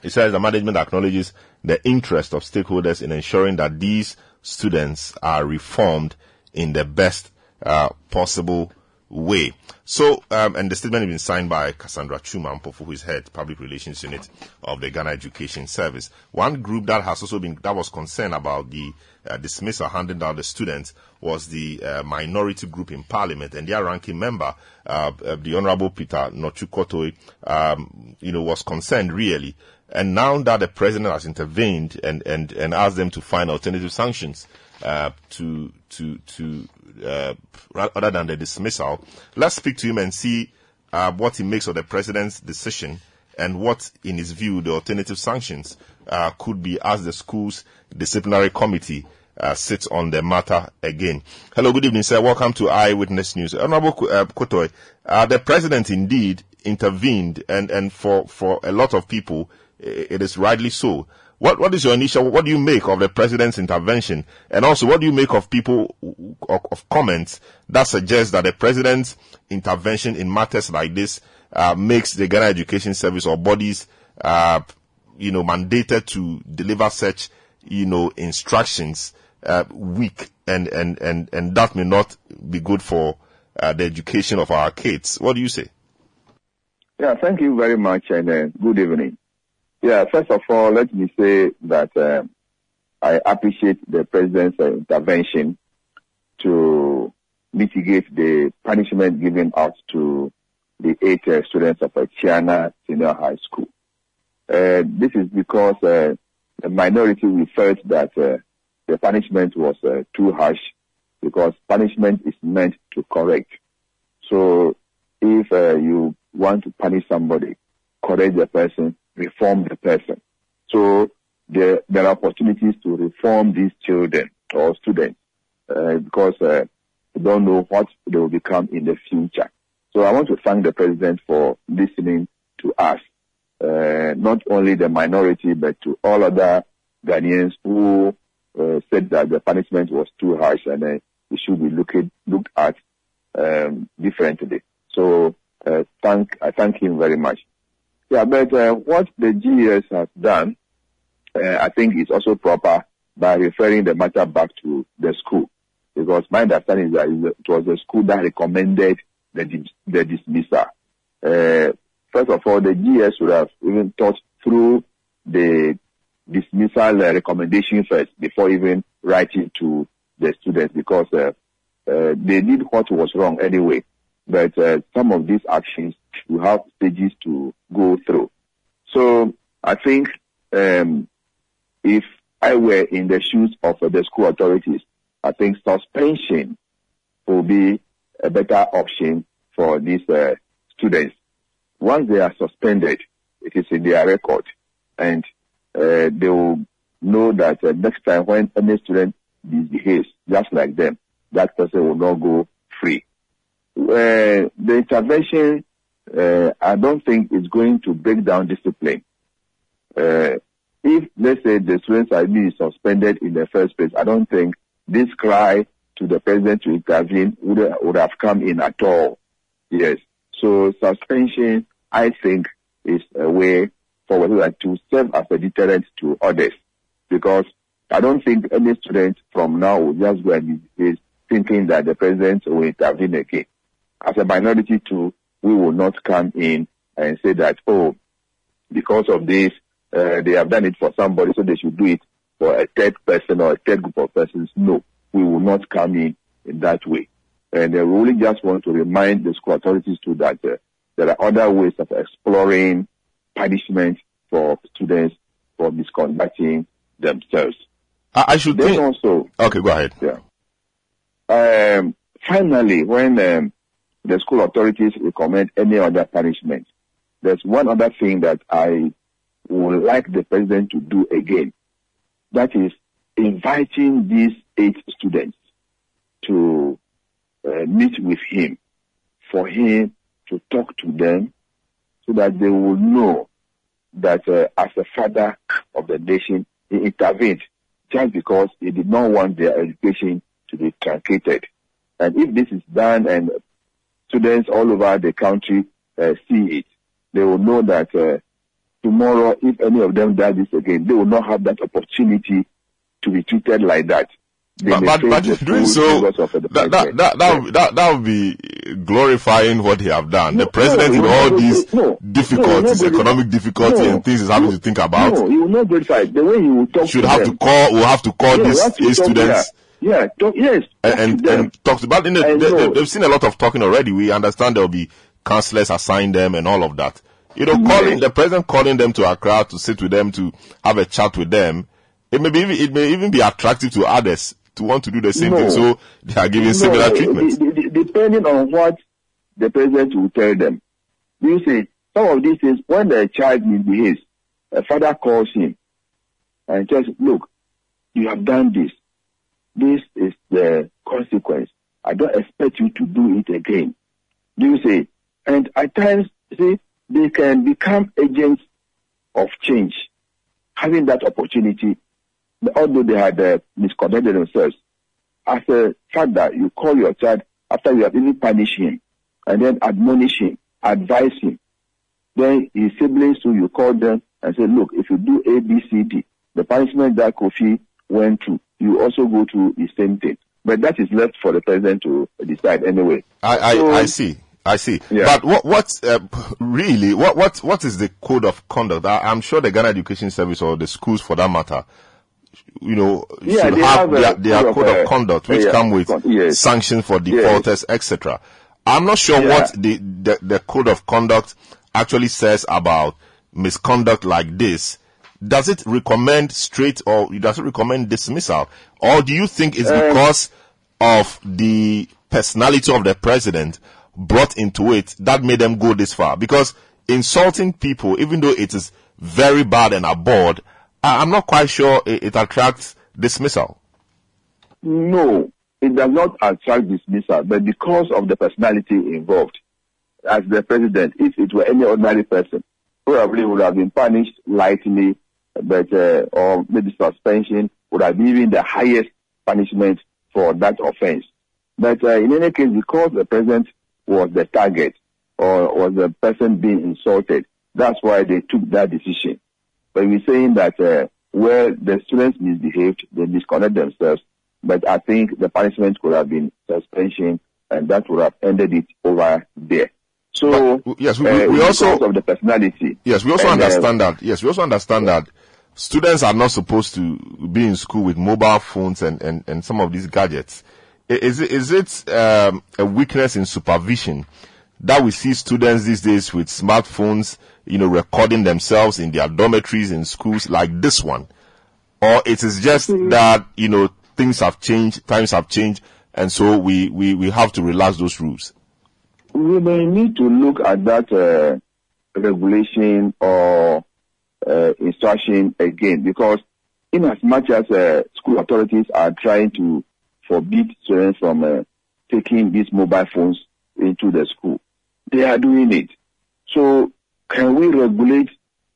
It says the management acknowledges the interest of stakeholders in ensuring that these students are reformed in the best uh, possible way. So, um, and the statement has been signed by Cassandra Chuma who is head public relations unit of the Ghana Education Service. One group that has also been that was concerned about the uh, dismissal handed down the students was the uh, minority group in parliament and their ranking member, uh, uh the Honorable Peter Nortsu um, you know, was concerned really. And now that the president has intervened and, and, and asked them to find alternative sanctions, uh, to, to, to, uh, other than the dismissal, let's speak to him and see, what he makes of the president's decision and what, in his view, the alternative sanctions uh, could be as the school's disciplinary committee uh, sits on the matter again. Hello, good evening, sir. Welcome to Eyewitness News. Honorable uh, Kotoe, uh, the president indeed intervened, and, and for, for a lot of people, it is rightly so. What, what is your initial, what do you make of the president's intervention? And also, what do you make of people, of, of comments that suggest that the president's intervention in matters like this uh, makes the Ghana Education Service or bodies, uh, you know, mandated to deliver such, you know, instructions uh, weak, and and and and that may not be good for uh, the education of our kids. What do you say? Yeah, thank you very much, and uh, good evening. Yeah, first of all, let me say that uh, I appreciate the president's uh, intervention to mitigate the punishment given out to the eight uh, students of Chiana Senior High School. this is because the minority we felt that the punishment was uh, too harsh because punishment is meant to correct. So if uh, you want to punish somebody, correct the person, reform the person. So there, there are opportunities to reform these children or students uh, because uh, you don't know what they will become in the future. So I want to thank the president for listening to us, uh, not only the minority, but to all other Ghanaians who uh, said that the punishment was too harsh and uh, it should be looked looked at um, differently. So uh, thank I thank him very much. Yeah, but uh, what the GES has done, uh, I think is also proper by referring the matter back to the school, because my understanding is that it was the school that recommended the the dismissal. Uh, first of all, the GES should have even thought through the dismissal uh, recommendation first before even writing to the students because uh, uh, they did what was wrong anyway. But uh, some of these actions will have stages to go through. So I think um, if I were in the shoes of the school authorities, I think suspension will be a better option for these uh, students. Once they are suspended, it is in their record, and uh, they will know that uh, next time when any student misbehaves just like them, that person will not go free. Uh, the intervention, uh, I don't think it's going to break down discipline. Uh, if, let's say, the students are being suspended in the first place, I don't think this cry to the president to intervene would, would have come in at all. Yes. So suspension, I think, is a way forward to serve as a deterrent to others. Because I don't think any student from now will just go and be thinking that the president will intervene again. As a minority too, we will not come in and say that, oh, because of this, uh, they have done it for somebody, so they should do it for a third person or a third group of persons. No, we will not come in in that way. And uh, we really just want to remind the school authorities too that uh, there are other ways of exploring punishment for students for misconducting themselves. I, I should then think... also. Okay, go ahead. Yeah. Um, finally, when um, the school authorities recommend any other punishment, there's one other thing that I would like the president to do again. That is inviting these eight students to uh, meet with him for him to talk to them so that they will know that uh, as a father of the nation, he intervened just because he did not want their education to be truncated. And if this is done and students all over the country uh, see it, they will know that uh, tomorrow, if any of them does this again, they will not have that opportunity to be treated like that. they But, but, but if doing so, rigors of the that, that, that, that, would- that, that would be glorifying what he have done. the president no, with all no, these no, no, difficulties, economic difficulties no, and things he's having no, to think about, No, he will not verify. The way he will talk should have them, to call, will have to call these, to these talk- students Yeah, talk, yes. talk and, to and talk to, but in the, they, they've seen a lot of talking already. We understand there'll be counselors assigned them and all of that. You know, calling, the president calling them to Accra to sit with them, to have a chat with them, it may be, it may even be attractive to others to want to do the same No. thing. So they are giving similar treatment. de- de- de- depending on what the president will tell them. You see, some of these things, when the child misbehaves, a father calls him and says, look, you have done this. This is the consequence. I don't expect you to do it again. Do you see? And at times, see, they can become agents of change, having that opportunity, although they had uh, misconducted themselves as a father, you call your child after you have even punished him and then admonish him, advise him. Then his siblings too, you call them and say, look, if you do A, B, C, D, the punishment that Kofi went through, you also go through the same thing. But that is left for the president to decide anyway. I, I, So- I see. I see. Yeah. But what, what, uh, really, what, what, what is the code of conduct? I, I'm sure the Ghana Education Service or the schools for that matter, you know, Yeah, should they have, have their, their code of, uh, conduct which yeah, come with yes. sanctions for Yes. defaulters, etc. I'm not sure what the, the, the code of conduct actually says about misconduct like this. Does it recommend straight or does it recommend dismissal? Or do you think it's Um, because of the personality of the president brought into it that made them go this far? Because insulting people, even though it is very bad and abhorred, I'm not quite sure it, it attracts dismissal. No, it does not attract dismissal, but because of the personality involved, as the president, if it were any ordinary person, probably would have been punished lightly, but uh, or maybe suspension would have been even the highest punishment for that offense. But uh, in any case, because the president was the target or was the person being insulted, that's why they took that decision. But we're saying that uh, where the students misbehaved, they misconduct themselves. But I think the punishment could have been suspension, and that would have ended it over there. So But, yes, we- uh, we also- of the personality. Yes, we also And, uh, understand that. Yes, we also understand that students are not supposed to be in school with mobile phones and, and, and some of these gadgets. Is it, is it um, a weakness in supervision that we see students these days with smartphones, you know, recording themselves in their dormitories in schools like this one? Or it is just that, you know, things have changed, times have changed, and so we, we, we have to relax those rules? we may need to look at that uh, regulation or uh, instruction again because in as much as uh, school authorities are trying to forbid students from uh, taking these mobile phones into the school, they are doing it. So can we regulate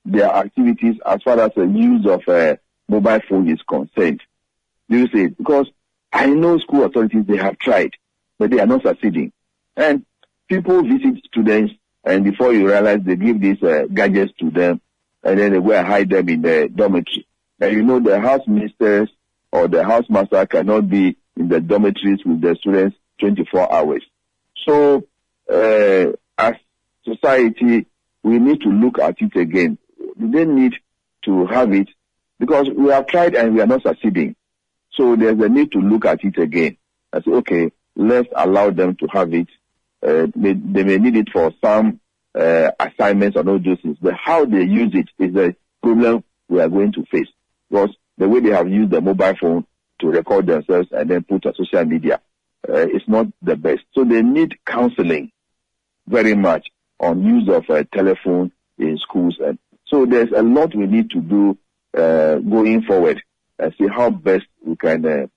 their activities as far as the use of uh, mobile phone is concerned? Do you see? Because I know school authorities, they have tried, but they are not succeeding. And people visit students and before you realize they give these uh, gadgets to them and then they go and hide them in the dormitory. And you know the house ministers or the housemaster cannot be in the dormitories with the students 24 hours. So uh, as society, we need to look at it again. Do they need to have it? Because we have tried and we are not succeeding. So there's a need to look at it again and say, okay, let's allow them to have it. Uh, they, they may need it for some uh, assignments or all those things, but how they use it is the problem we are going to face. Because the way they have used the mobile phone to record themselves and then put on social media uh, is not the best. So they need counseling very much on use of uh, telephone in schools. And so there's a lot we need to do uh, going forward and see how best we can uh,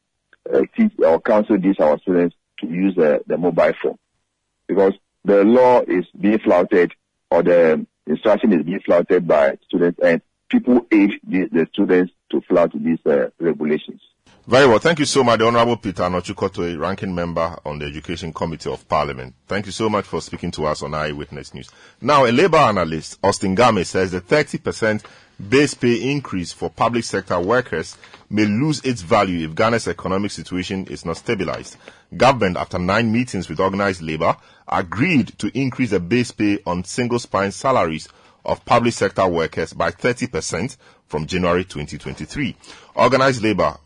uh, teach or counsel these our students to use the mobile phone because the law is being flouted or the instruction is being flouted by students and people aid the, the students to flout these uh, regulations. Very well. Thank you so much, the Honorable Peter Nortsu-Kotoe, ranking member on the Education Committee of Parliament. Thank you so much for speaking to us on Eyewitness News. Now, a labor analyst, Austin Gamey, says the 30% base pay increase for public sector workers may lose its value if Ghana's economic situation is not stabilized. Government, after nine meetings with organized labor, agreed to increase the base pay on single spine salaries of public sector workers by 30% from January 2023. Organized labor,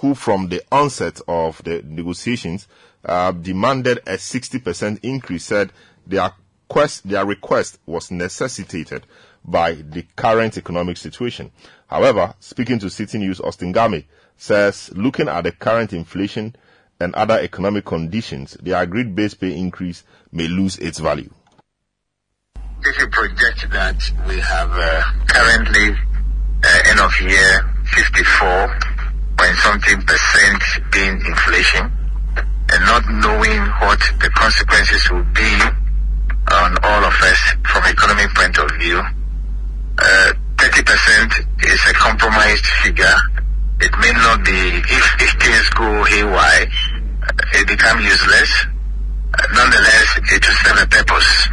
who from the onset of the negotiations uh, demanded a 60% increase, said their quest, their request was necessitated by the current economic situation. However, speaking to Citi News, Austin Gamey says looking at the current inflation and other economic conditions, the agreed base pay increase may lose its value. If you project that we have uh, currently uh, end of year 54 point something percent being inflation and not knowing what the consequences will be on all of us from economic point of view, uh, 30% is a compromised figure. It may not be, if, if things go haywire, it become useless. Uh, nonetheless, it will serve a purpose.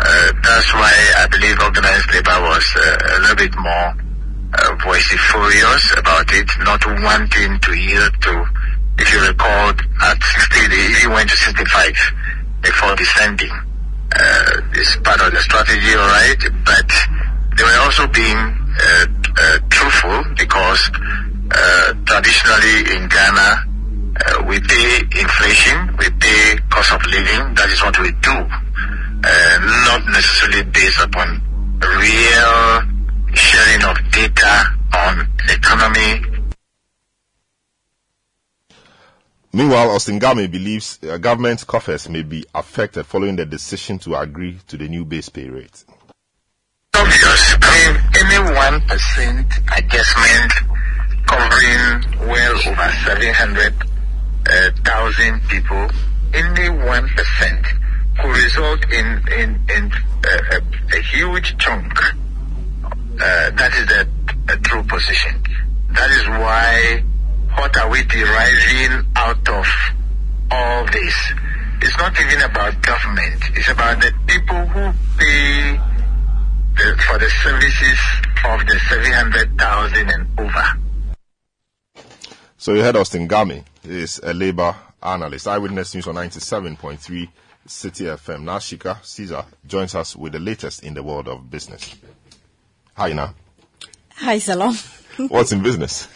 Uh, that's why I believe organized labor was uh, a little bit more uh, vociferous about it, not wanting to yield to, if you recall, at 60, they went to 65 before descending. Uh, it's part of the strategy, all right, but they were also being uh, uh, truthful because traditionally in Ghana, uh, we pay inflation, we pay cost of living, that is what we do, uh, not necessarily based upon real sharing of data on economy. Meanwhile, Austin Gamey believes uh, government coffers may be affected following the decision to agree to the new base pay rate. Obvious. I mean, any one percent adjustment covering well over seven hundred thousand people, only one percent could result in in in uh, a, a huge chunk. Uh, that is the true position. That is why what are we deriving out of all this? It's not even about government. It's about the people who pay the, for the services of the 700,000 and over. So you heard Austin Gamey is a labor analyst. Eyewitness News on 97.3 Citi FM. Now Shika Caesar joins us with the latest in the world of business. Hi, now. Hi, Selorm. What's in business?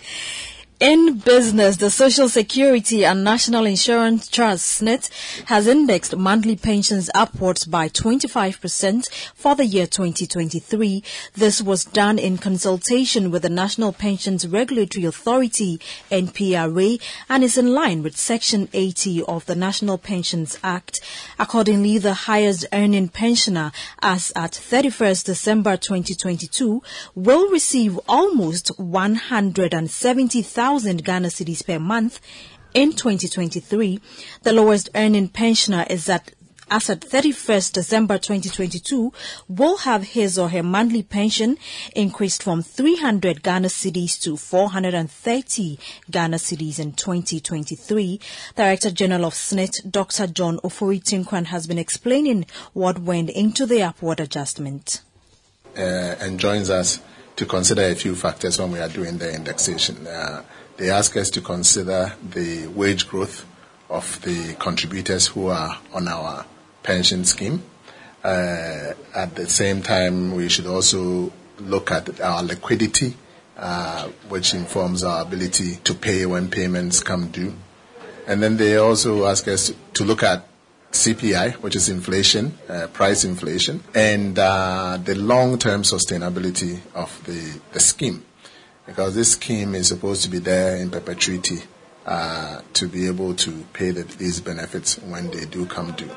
In business, the Social Security and National Insurance Trust SSNIT has indexed monthly pensions upwards by 25% for the year 2023. This was done in consultation with the National Pensions Regulatory Authority NPRA and is in line with Section 80 of the National Pensions Act. Accordingly, the highest earning pensioner as at 31st December 2022 will receive almost 170,000 Ghana cedis per month in 2023. The lowest earning pensioner is at as at 31st December 2022 will have his or her monthly pension increased from 300 Ghana cedis to 430 Ghana cedis in 2023. Director General of SSNIT, Dr. John Ofori Tenkorang, has been explaining what went into the upward adjustment. Uh, and joins us to consider a few factors when we are doing the indexation. Uh, they ask us to consider the wage growth of the contributors who are on our pension scheme. Uh, at the same time, we should also look at our liquidity, uh, which informs our ability to pay when payments come due. And then they also ask us to look at CPI, which is inflation, uh, price inflation, and uh, the long-term sustainability of the, the scheme. Because this scheme is supposed to be there in perpetuity uh, to be able to pay the, these benefits when they do come due.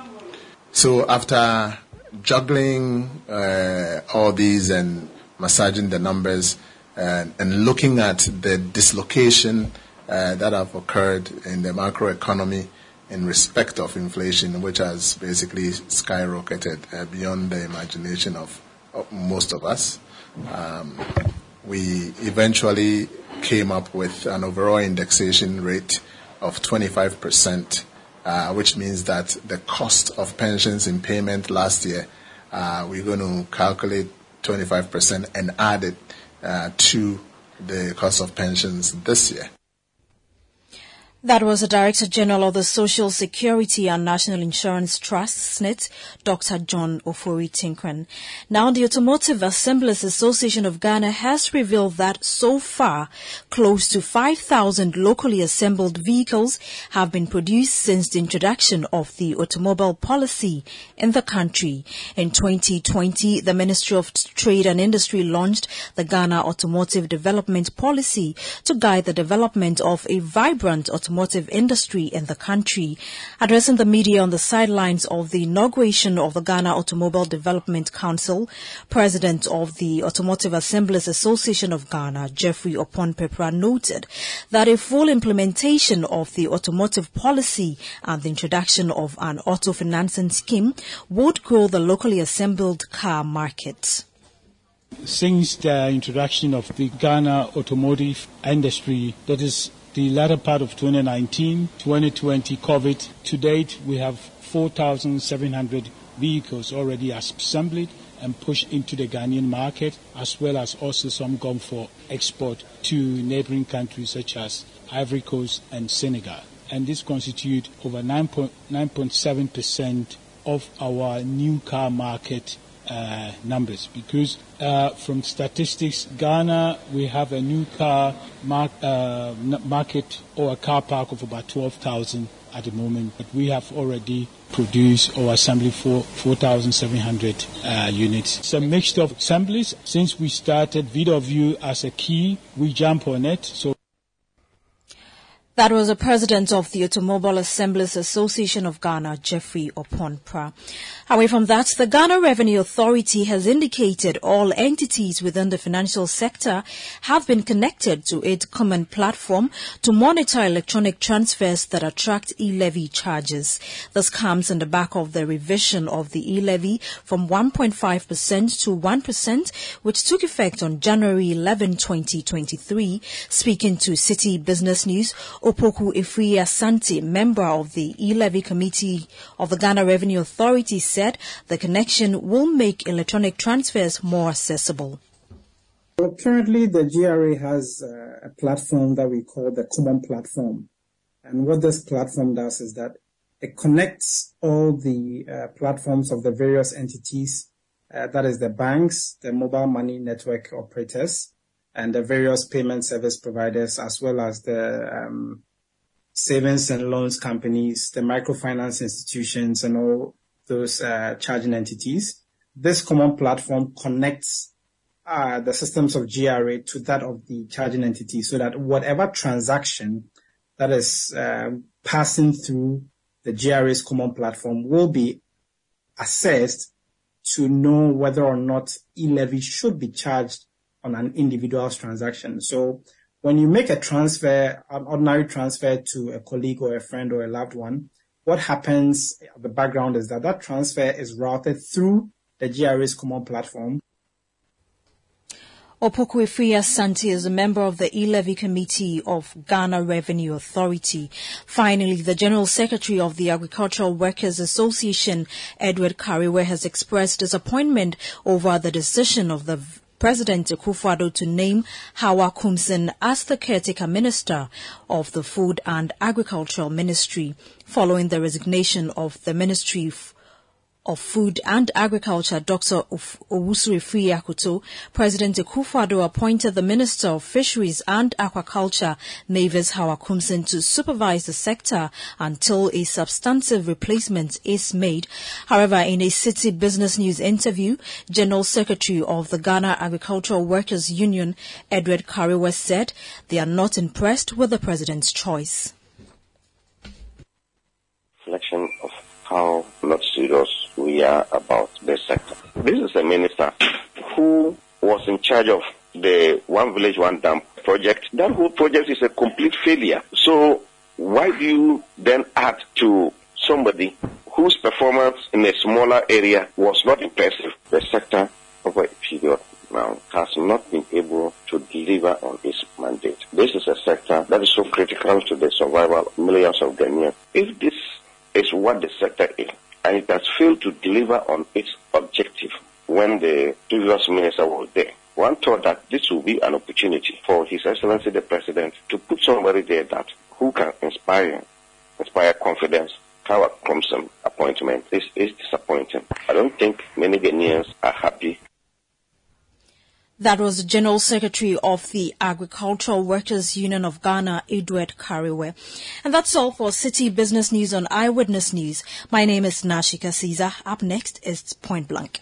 So after juggling uh, all these and massaging the numbers and, and looking at the dislocation uh, that have occurred in the macroeconomy in respect of inflation, which has basically skyrocketed uh, beyond the imagination of, of most of us. Um, we eventually came up with an overall indexation rate of 25%, uh, which means that the cost of pensions in payment last year, uh, we're going to calculate 25% and add it uh, to the cost of pensions this year. That was the Director General of the Social Security and National Insurance Trust, SSNIT, Dr. John Ofori Tenkorang. Now, the Automotive Assemblers Association of Ghana has revealed that so far, close to 5,000 locally assembled vehicles have been produced since the introduction of the automobile policy in the country. In 2020, the Ministry of Trade and Industry launched the Ghana Automotive Development Policy to guide the development of a vibrant automotive automotive industry in the country. Addressing the media on the sidelines of the inauguration of the Ghana Automobile Development Council, President of the Automotive Assemblers Association of Ghana, Jeffrey Opon-Pepra, noted that a full implementation of the automotive policy and the introduction of an auto financing scheme would grow the locally assembled car market. Since the introduction of the Ghana automotive industry, that is the latter part of 2019, 2020 COVID. To date, we have 4,700 vehicles already assembled and pushed into the Ghanaian market, as well as also some gone for export to neighboring countries such as Ivory Coast and Senegal. And this constitutes over 9.7% of our new car market uh, numbers because uh, from statistics, Ghana, we have a new car uh, market or a car park of about 12,000 at the moment, but we have already produced or assembled for 4,700 uh, units. It's a mixture of assemblies. Since we started VW as a key, we jump on it. So that was the president of the Automobile Assemblers Association of Ghana, Jeffrey Opon-Pepra. Away from that, the Ghana Revenue Authority has indicated all entities within the financial sector have been connected to its common platform to monitor electronic transfers that attract e-levy charges. This comes in the back of the revision of the e-levy from 1.5% to 1%, which took effect on January 11, 2023. Speaking to Citi Business News, Opoku Efri Asante, member of the e-levy committee of the Ghana Revenue Authority, said the connection will make electronic transfers more accessible. Well, currently the GRA has uh, a platform that we call the Common Platform. And what this platform does is that it connects all the uh, platforms of the various entities, uh, that is the banks, the mobile money network operators, and the various payment service providers, as well as the um, savings and loans companies, the microfinance institutions, and all those uh, charging entities. This common platform connects uh, the systems of GRA to that of the charging entity so that whatever transaction that is uh, passing through the GRA's common platform will be assessed to know whether or not e-levy should be charged on an individual's transaction. So when you make a transfer, an ordinary transfer to a colleague or a friend or a loved one, what happens at the background is that that transfer is routed through the GRA's common platform. Opoku Efri Asante is a member of the e-levy committee of Ghana Revenue Authority. Finally, the General Secretary of the Agricultural Workers Association, Edward Kareweh, has expressed disappointment over the decision of the President Akufo-Addo to name Hawa Koomson as the caretaker minister of the Food and Agricultural Ministry following the resignation of the Ministry of Food and Agriculture, Dr. Owusu Afriyie President Akufo-Addo appointed the Minister of Fisheries and Aquaculture, Mavis Hawa Koomson, to supervise the sector until a substantive replacement is made. However, in a Citi Business News interview, General Secretary of the Ghana Agricultural Workers Union, Edward Kareweh, said they are not impressed with the President's choice. Selection how not serious we are about the sector. This is a minister who was in charge of the One Village, One Dam project. That whole project is a complete failure. So why do you then add to somebody whose performance in a smaller area was not impressive? The sector over a period now has not been able to deliver on its mandate. This is a sector that is so critical to the survival of millions of Ghanaians. If this is what the sector is, and it has failed to deliver on its objective when the previous minister was there. one thought that this will be an opportunity for His Excellency the President to put somebody there that who can inspire inspire confidence. Hawa Koomson appointment is, is disappointing. I don't think many Ghanaians are happy that was General Secretary of the Agricultural Workers Union of Ghana, Edward Kareweh. And that's all for Citi Business News on Eyewitness News. My name is Nashika Caesar. Up next is Point Blank.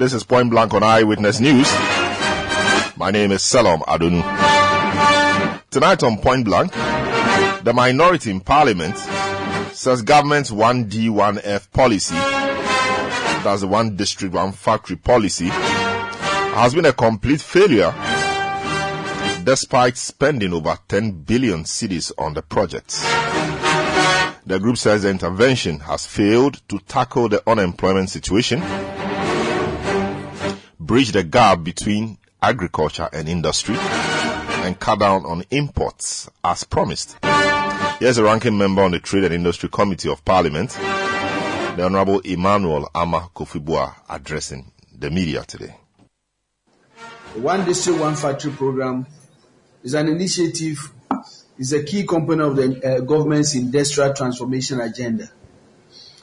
This is Point Blank on Eyewitness News. My name is Selorm Adonoo. Tonight on Point Blank, the minority in parliament says government's 1D, 1F policy, that's the one district, one factory policy, has been a complete failure despite spending over 10 billion cedis on the project. The group says the intervention has failed to tackle the unemployment situation bridge the gap between agriculture and industry and cut down on imports as promised. Here's a ranking member on the Trade and Industry Committee of Parliament, the Honorable Emmanuel Armah Kofi Buah, addressing the media today. The One District, One Factory program is an initiative, is a key component of the uh, government's industrial transformation agenda.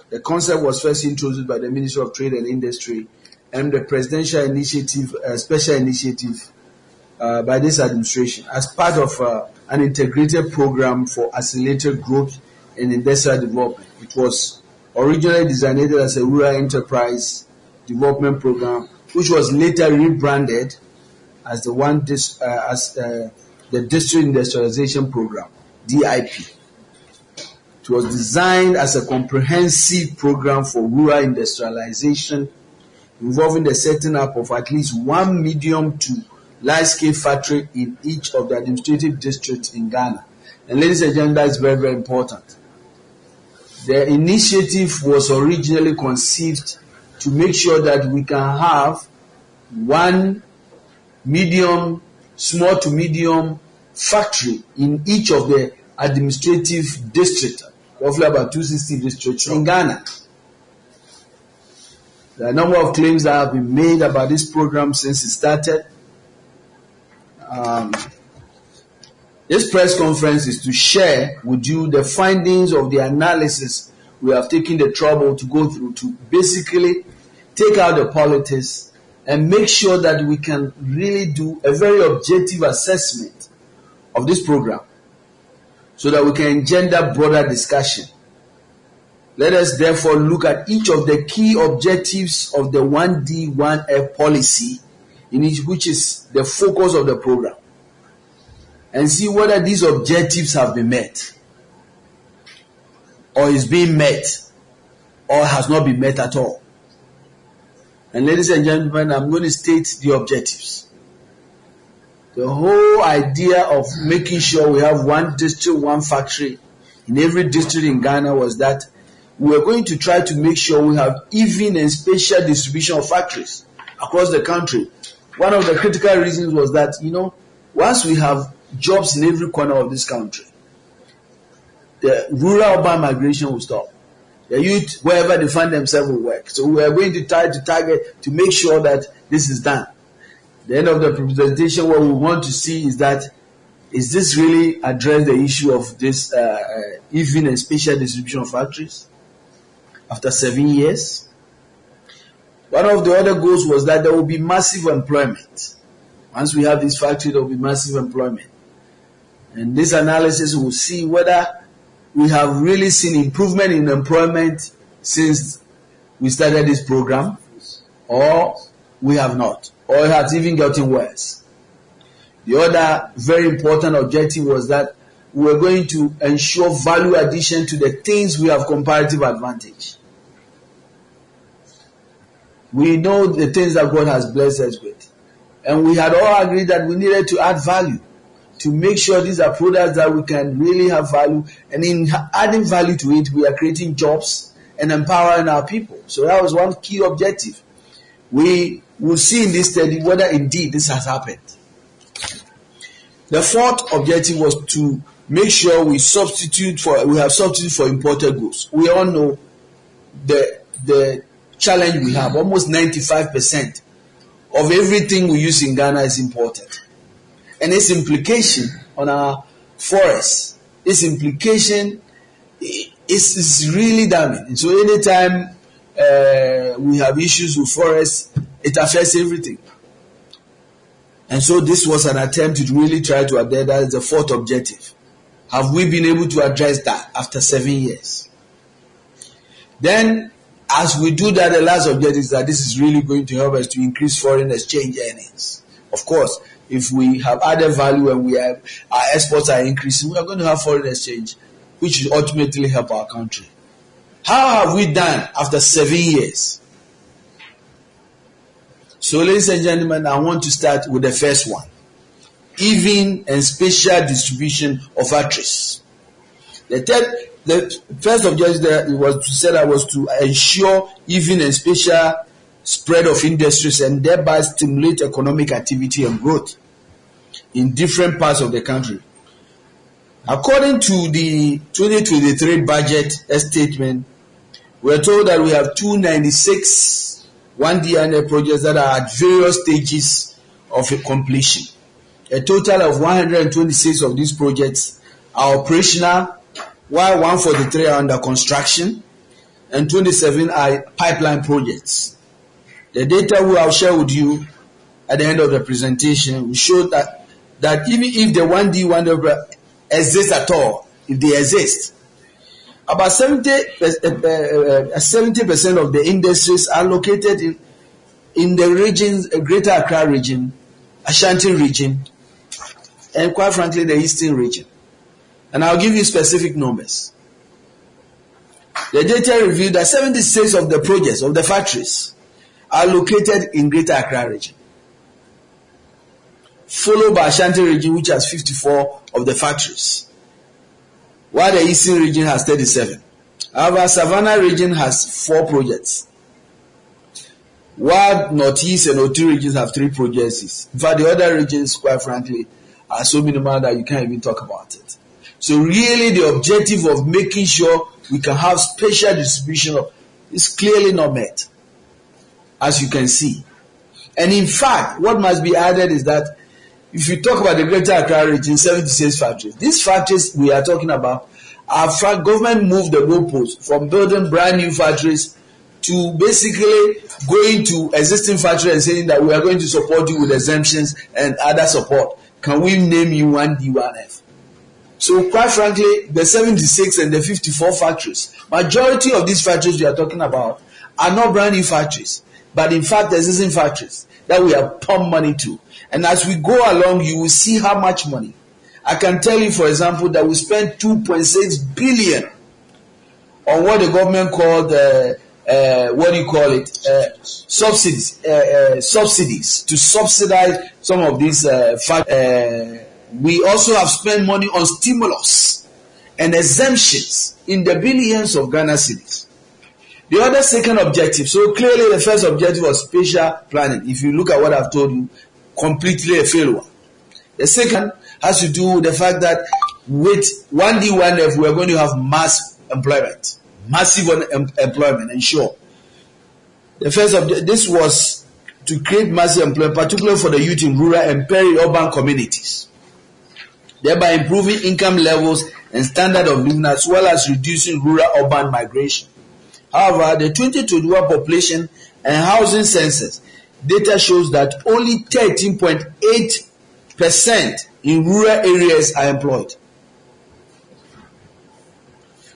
The concept was first introduced by the Ministry of Trade and Industry and the presidential initiative, uh, special initiative uh, by this administration as part of uh, an integrated program for accelerated growth and industrial development. It was originally designated as a rural enterprise development program, which was later rebranded as the one dis, uh, as uh, the district industrialization program (DIP). It was designed as a comprehensive program for rural industrialization involving the setting up of at least one medium to large scale factory in each of the administrative districts in Ghana. And ladies and gentlemen, that is very, very important. The initiative was originally conceived to make sure that we can have one medium, small to medium factory in each of the administrative districts, roughly about 260 districts in Ghana. There are a number of claims that have been made about this program since it started. Um, this press conference is to share with you the findings of the analysis we have taken the trouble to go through to basically take out the politics and make sure that we can really do a very objective assessment of this program so that we can engender broader discussion. Let us therefore look at each of the key objectives of the 1D, 1F policy, in each, which is the focus of the program, and see whether these objectives have been met, or is being met, or has not been met at all. And ladies and gentlemen, I'm going to state the objectives. The whole idea of making sure we have one district, one factory in every district in Ghana was that we are going to try to make sure we have even and spatial distribution of factories across the country. One of the critical reasons was that, you know, once we have jobs in every corner of this country, the rural urban migration will stop. The youth, wherever they find themselves, will work. So we are going to try to target to make sure that this is done. The end of the presentation, what we want to see is that is this really address the issue of this uh, uh, even and spatial distribution of factories? After seven years. One of the other goals was that there will be massive employment. Once we have this factory, there will be massive employment. And this analysis will see whether we have really seen improvement in employment since we started this program or we have not, or it has even gotten worse. The other very important objective was that we're going to ensure value addition to the things we have comparative advantage. We know the things that God has blessed us with. And we had all agreed that we needed to add value to make sure these are products that we can really have value. And in adding value to it, we are creating jobs and empowering our people. So that was one key objective. We will see in this study whether indeed this has happened. The fourth objective was to make sure we substitute for we have substitute for imported goods. We all know the the challenge we have. Almost 95% of everything we use in Ghana is imported. And its implication on our forests, its implication is, is really damning. So anytime uh, we have issues with forests, it affects everything. And so this was an attempt to really try to address that is the fourth objective. Have we been able to address that after seven years? Then, as we do that, the last objective is that this is really going to help us to increase foreign exchange earnings. Of course, if we have added value and we have our exports are increasing, we are going to have foreign exchange, which will ultimately help our country. How have we done after seven years? So, ladies and gentlemen, I want to start with the first one even and spatial distribution of actress. The third, the first objective was that was to ensure even and spatial spread of industries and thereby stimulate economic activity and growth in different parts of the country. According to the 2023 budget statement, we are told that we have 296 1D projects that are at various stages of completion. A total of 126 of these projects are operational, while 143 are under construction, and 27 are pipeline projects. The data we will share with you at the end of the presentation will show that, that even if the 1D, 1 exists at all, if they exist, about 70, uh, 70% of the industries are located in, in the regions, Greater Accra region, Ashanti region, and quite frankly, the eastern region. And I'll give you specific numbers. The data revealed that 76 of the projects of the factories are located in Greater Accra region, followed by Ashanti region, which has 54 of the factories, while the eastern region has 37. However, Savannah region has four projects, while Northeast and Oti regions have three projects. In fact, the other regions, quite frankly, are so minimal that you can't even talk about it. So really the objective of making sure we can have spatial distribution is clearly not met, as you can see. And in fact, what must be added is that if you talk about the Greater Accra region, 76 factories, these factories we are talking about, our government moved the goalposts from building brand new factories to basically going to existing factories and saying that we are going to support you with exemptions and other support. Can we name you one D, one F? So quite frankly, the 76 and the 54 factories, majority of these factories we are talking about are not brand new factories, but in fact existing factories that we have pumped money to. And as we go along, you will see how much money. I can tell you, for example, that we spent 2.6 billion on what the government called uh, uh, what do you call it? Uh, subsidies, uh, uh subsidies to subsidize some of these. Uh, uh, we also have spent money on stimulus and exemptions in the billions of Ghana cedis. The other second objective, so clearly the first objective was spatial planning. If you look at what I've told you, completely a failure. The second has to do with the fact that with 1D, 1F, we are going to have mass employment massive employment, ensure. The first of this was to create massive employment, particularly for the youth in rural and peri-urban communities, thereby improving income levels and standard of living as well as reducing rural-urban migration. However, the 2021 population and housing census data shows that only 13.8% in rural areas are employed.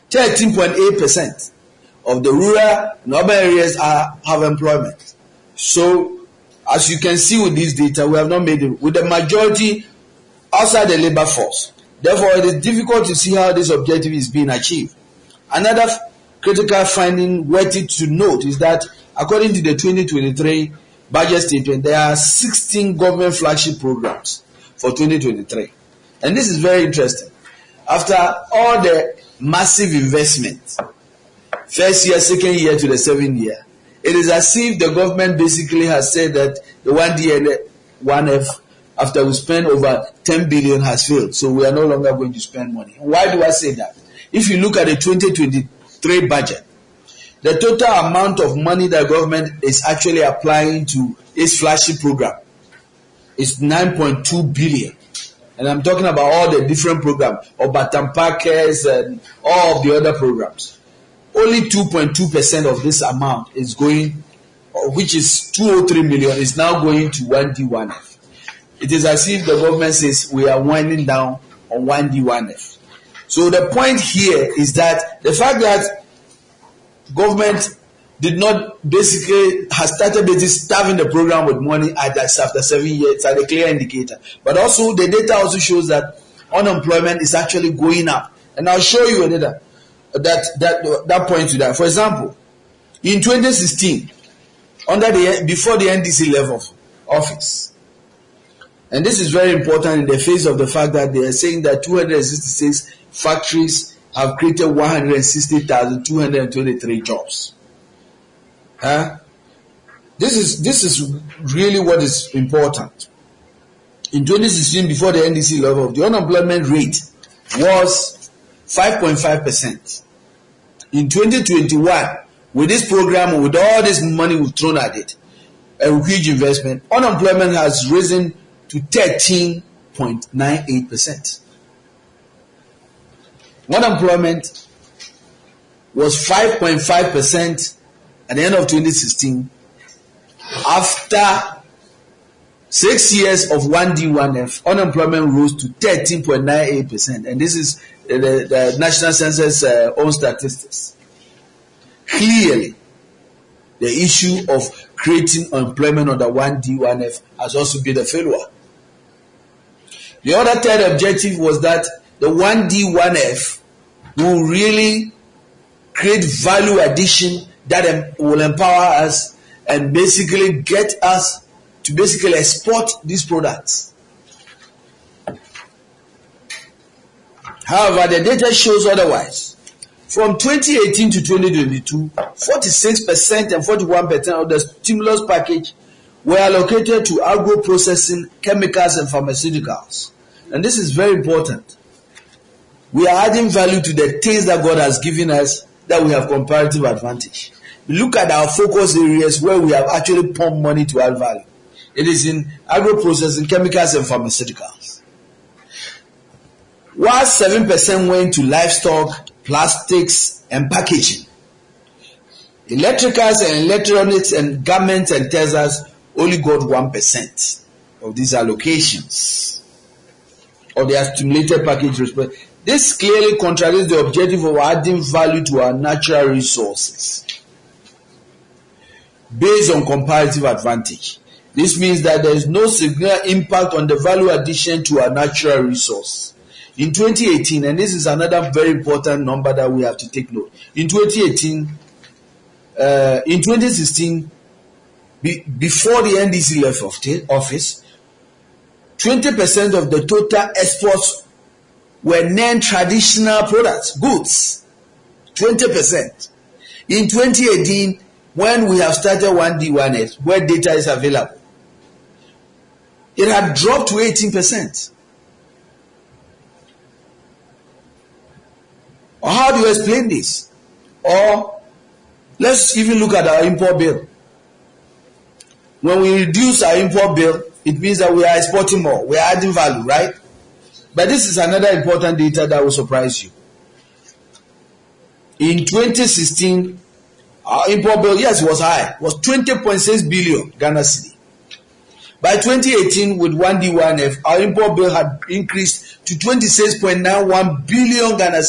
13.8% of the rural and urban areas are, have employment. So, as you can see with this data, we have not made it with the majority outside the labor force. Therefore, it is difficult to see how this objective is being achieved. Another critical finding worthy to note is that according to the 2023 budget statement, there are 16 government flagship programs for 2023. And this is very interesting. After all the massive investment, first year, second year to the seventh year, it is as if the government basically has said that the 1D and 1F, after we spend over 10 billion, has failed. So we are no longer going to spend money. Why do I say that? If you look at the 2023 budget, the total amount of money that government is actually applying to its flagship program is 9.2 billion. And I'm talking about all the different programs, Obatam Packers and all of the other programs. Only 2.2% of this amount is going, which is 203 million, is now going to 1D1F. It is as if the government says we are winding down on 1D1F. So the point here is that the fact that government did not basically has started basically starving the program with money at after seven years at a clear indicator. But also the data also shows that unemployment is actually going up. And I'll show you a data that that that point to that. For example, in 2016, under the before the NDC level of office, and this is very important in the face of the fact that they are saying that 266 factories have created 160,223 jobs. Huh? This is this is really what is important. In 2016, before the NDC level, the unemployment rate was 5.5 percent. In 2021, with this program, with all this money we've thrown at it, a huge investment, unemployment has risen to 13.98 percent. Unemployment was 5.5 percent at the end of 2016 after six years of 1D, 1F, unemployment rose to 13.98%. And this is the, the National Census uh, own statistics. Clearly, the issue of creating employment under 1D, 1F has also been a failure. The other third objective was that the 1D, 1F will really create value addition that will empower us and basically get us to basically export these products. However, the data shows otherwise. From 2018 to 2022, 46% and 41% of the stimulus package were allocated to agro processing, chemicals, and pharmaceuticals. And this is very important. We are adding value to the things that God has given us that we have comparative advantage. Look at our focus areas where we have actually pumped money to add value. It is in agro processing, chemicals, and pharmaceuticals. While 7% went to livestock, plastics, and packaging. Electricals and electronics and garments and textiles only got 1% of these allocations of their stimulated package response. this clearly contradicts the objective of adding value to our natural resources based on comparative advantage. This means that there is no significant impact on the value addition to our natural resource. In 2018, and this is another very important number that we have to take note. In 2018, uh, in 2016, be, before the NDC left office, 20% of the total exports were non-traditional products, goods, 20%. In 2018, when we have started 1D, 1F, where data is available, it had dropped to 18%. Or how do you explain this? Or let's even look at our import bill. When we reduce our import bill, it means that we are exporting more. We are adding value, right? But this is another important data that will surprise you. In 2016, our import bill, yes, was high, was 20.6 billion Ghana cedi. By 2018, with 1D1F, our import bill had increased to 26.91 billion Ghana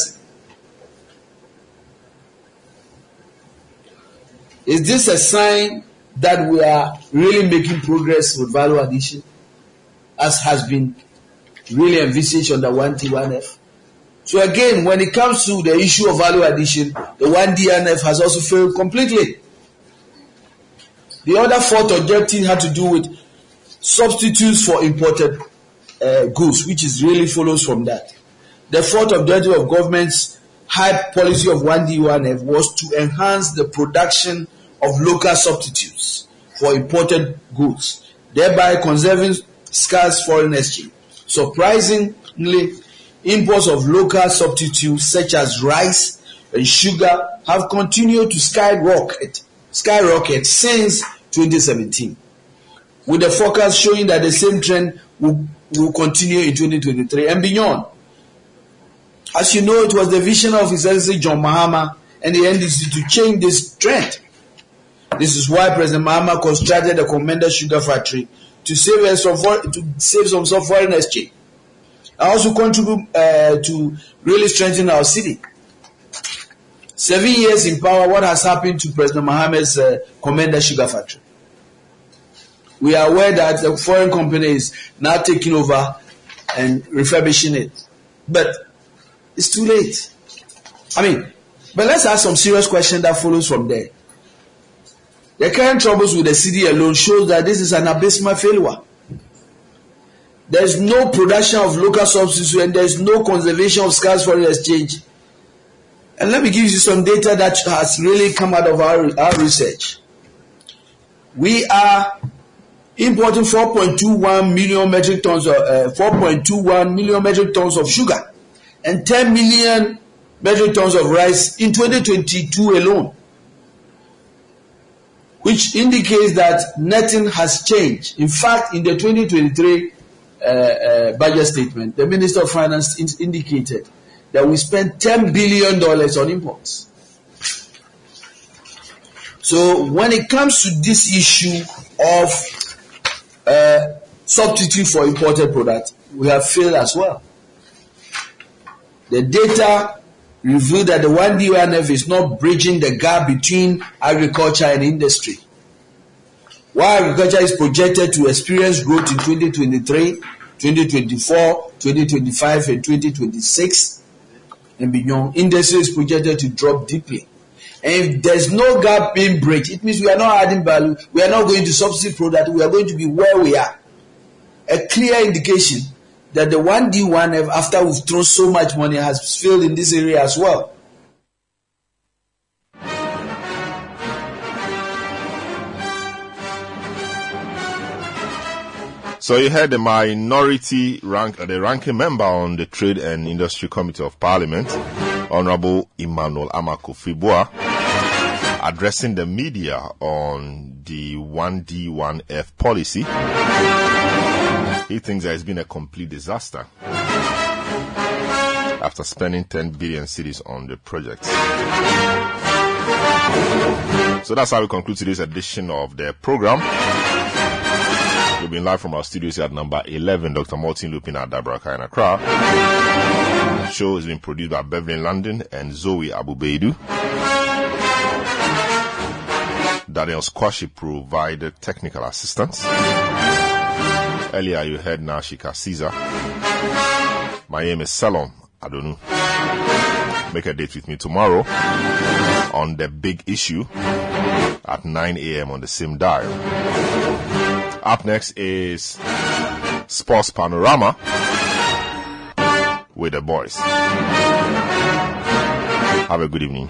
Is this a sign that we are really making progress with value addition, as has been really envisaged under 1D1F? So again, when it comes to the issue of value addition, the 1DNF has also failed completely. The other fourth objective had to do with substitutes for imported uh, goods, which is really follows from that. The fourth objective of government's high policy of 1D1F was to enhance the production of local substitutes for imported goods, thereby conserving scarce foreign exchange. Surprisingly, imports of local substitutes such as rice and sugar have continued to skyrocket, skyrocket since 2017, with the forecast showing that the same trend will, will continue in 2023 and beyond. As you know, it was the vision of His Excellency John Mahama and the NDC to change this trend. This is why President Mahama constructed the Komenda Sugar Factory to save some, to save some foreign exchange and also contribute uh, to really strengthen our city. Seven years in power, what has happened to President Mahama's uh, Komenda Sugar Factory? We are aware that the foreign company is now taking over and refurbishing it. But it's too late. I mean, but let's ask some serious question that follows from there. The current troubles with the city alone shows that this is an abysmal failure. There is no production of local substitutes and there is no conservation of scarce foreign exchange. And let me give you some data that has really come out of our, our research. We are importing 4.21 million metric tons of uh, 4.21 million metric tons of sugar and 10 million metric tons of rice in 2022 alone which indicates that nothing has changed in fact in the 2023 uh, uh, budget statement, the Minister of Finance in- indicated that we spent $10 billion on imports. So when it comes to this issue of uh, substitute for imported products, we have failed as well. The data reveal that the 1D1F is not bridging the gap between agriculture and industry. While agriculture is projected to experience growth in 2023, 2024, 2025, and 2026, and beyond, industry is projected to drop deeply. And if there's no gap being bridged, it means we are not adding value, we are not going to substitute product, we are going to be where we are. A clear indication that the 1D1F, after we've thrown so much money, has failed in this area as well. So you heard the minority rank, uh, the ranking member on the Trade and Industry Committee of Parliament, Honorable Emmanuel Armah-Kofi Buah, addressing the media on the 1D1F policy. He thinks that it's been a complete disaster after spending 10 billion cedis on the project. So that's how we conclude today's edition of the program. We've been live from our studios here at number 11, Dr. Martin Lupin at Dabraka in Accra. The show has been produced by Beverly London and Zoe Abubeidu. Daniel Squashi provided technical assistance. Earlier you heard Nashika Caesar. My name is Selorm Adonoo. Make a date with me tomorrow on the big issue at 9 a.m. on the same dial. Up next is Sports Panorama with the boys. Have a good evening.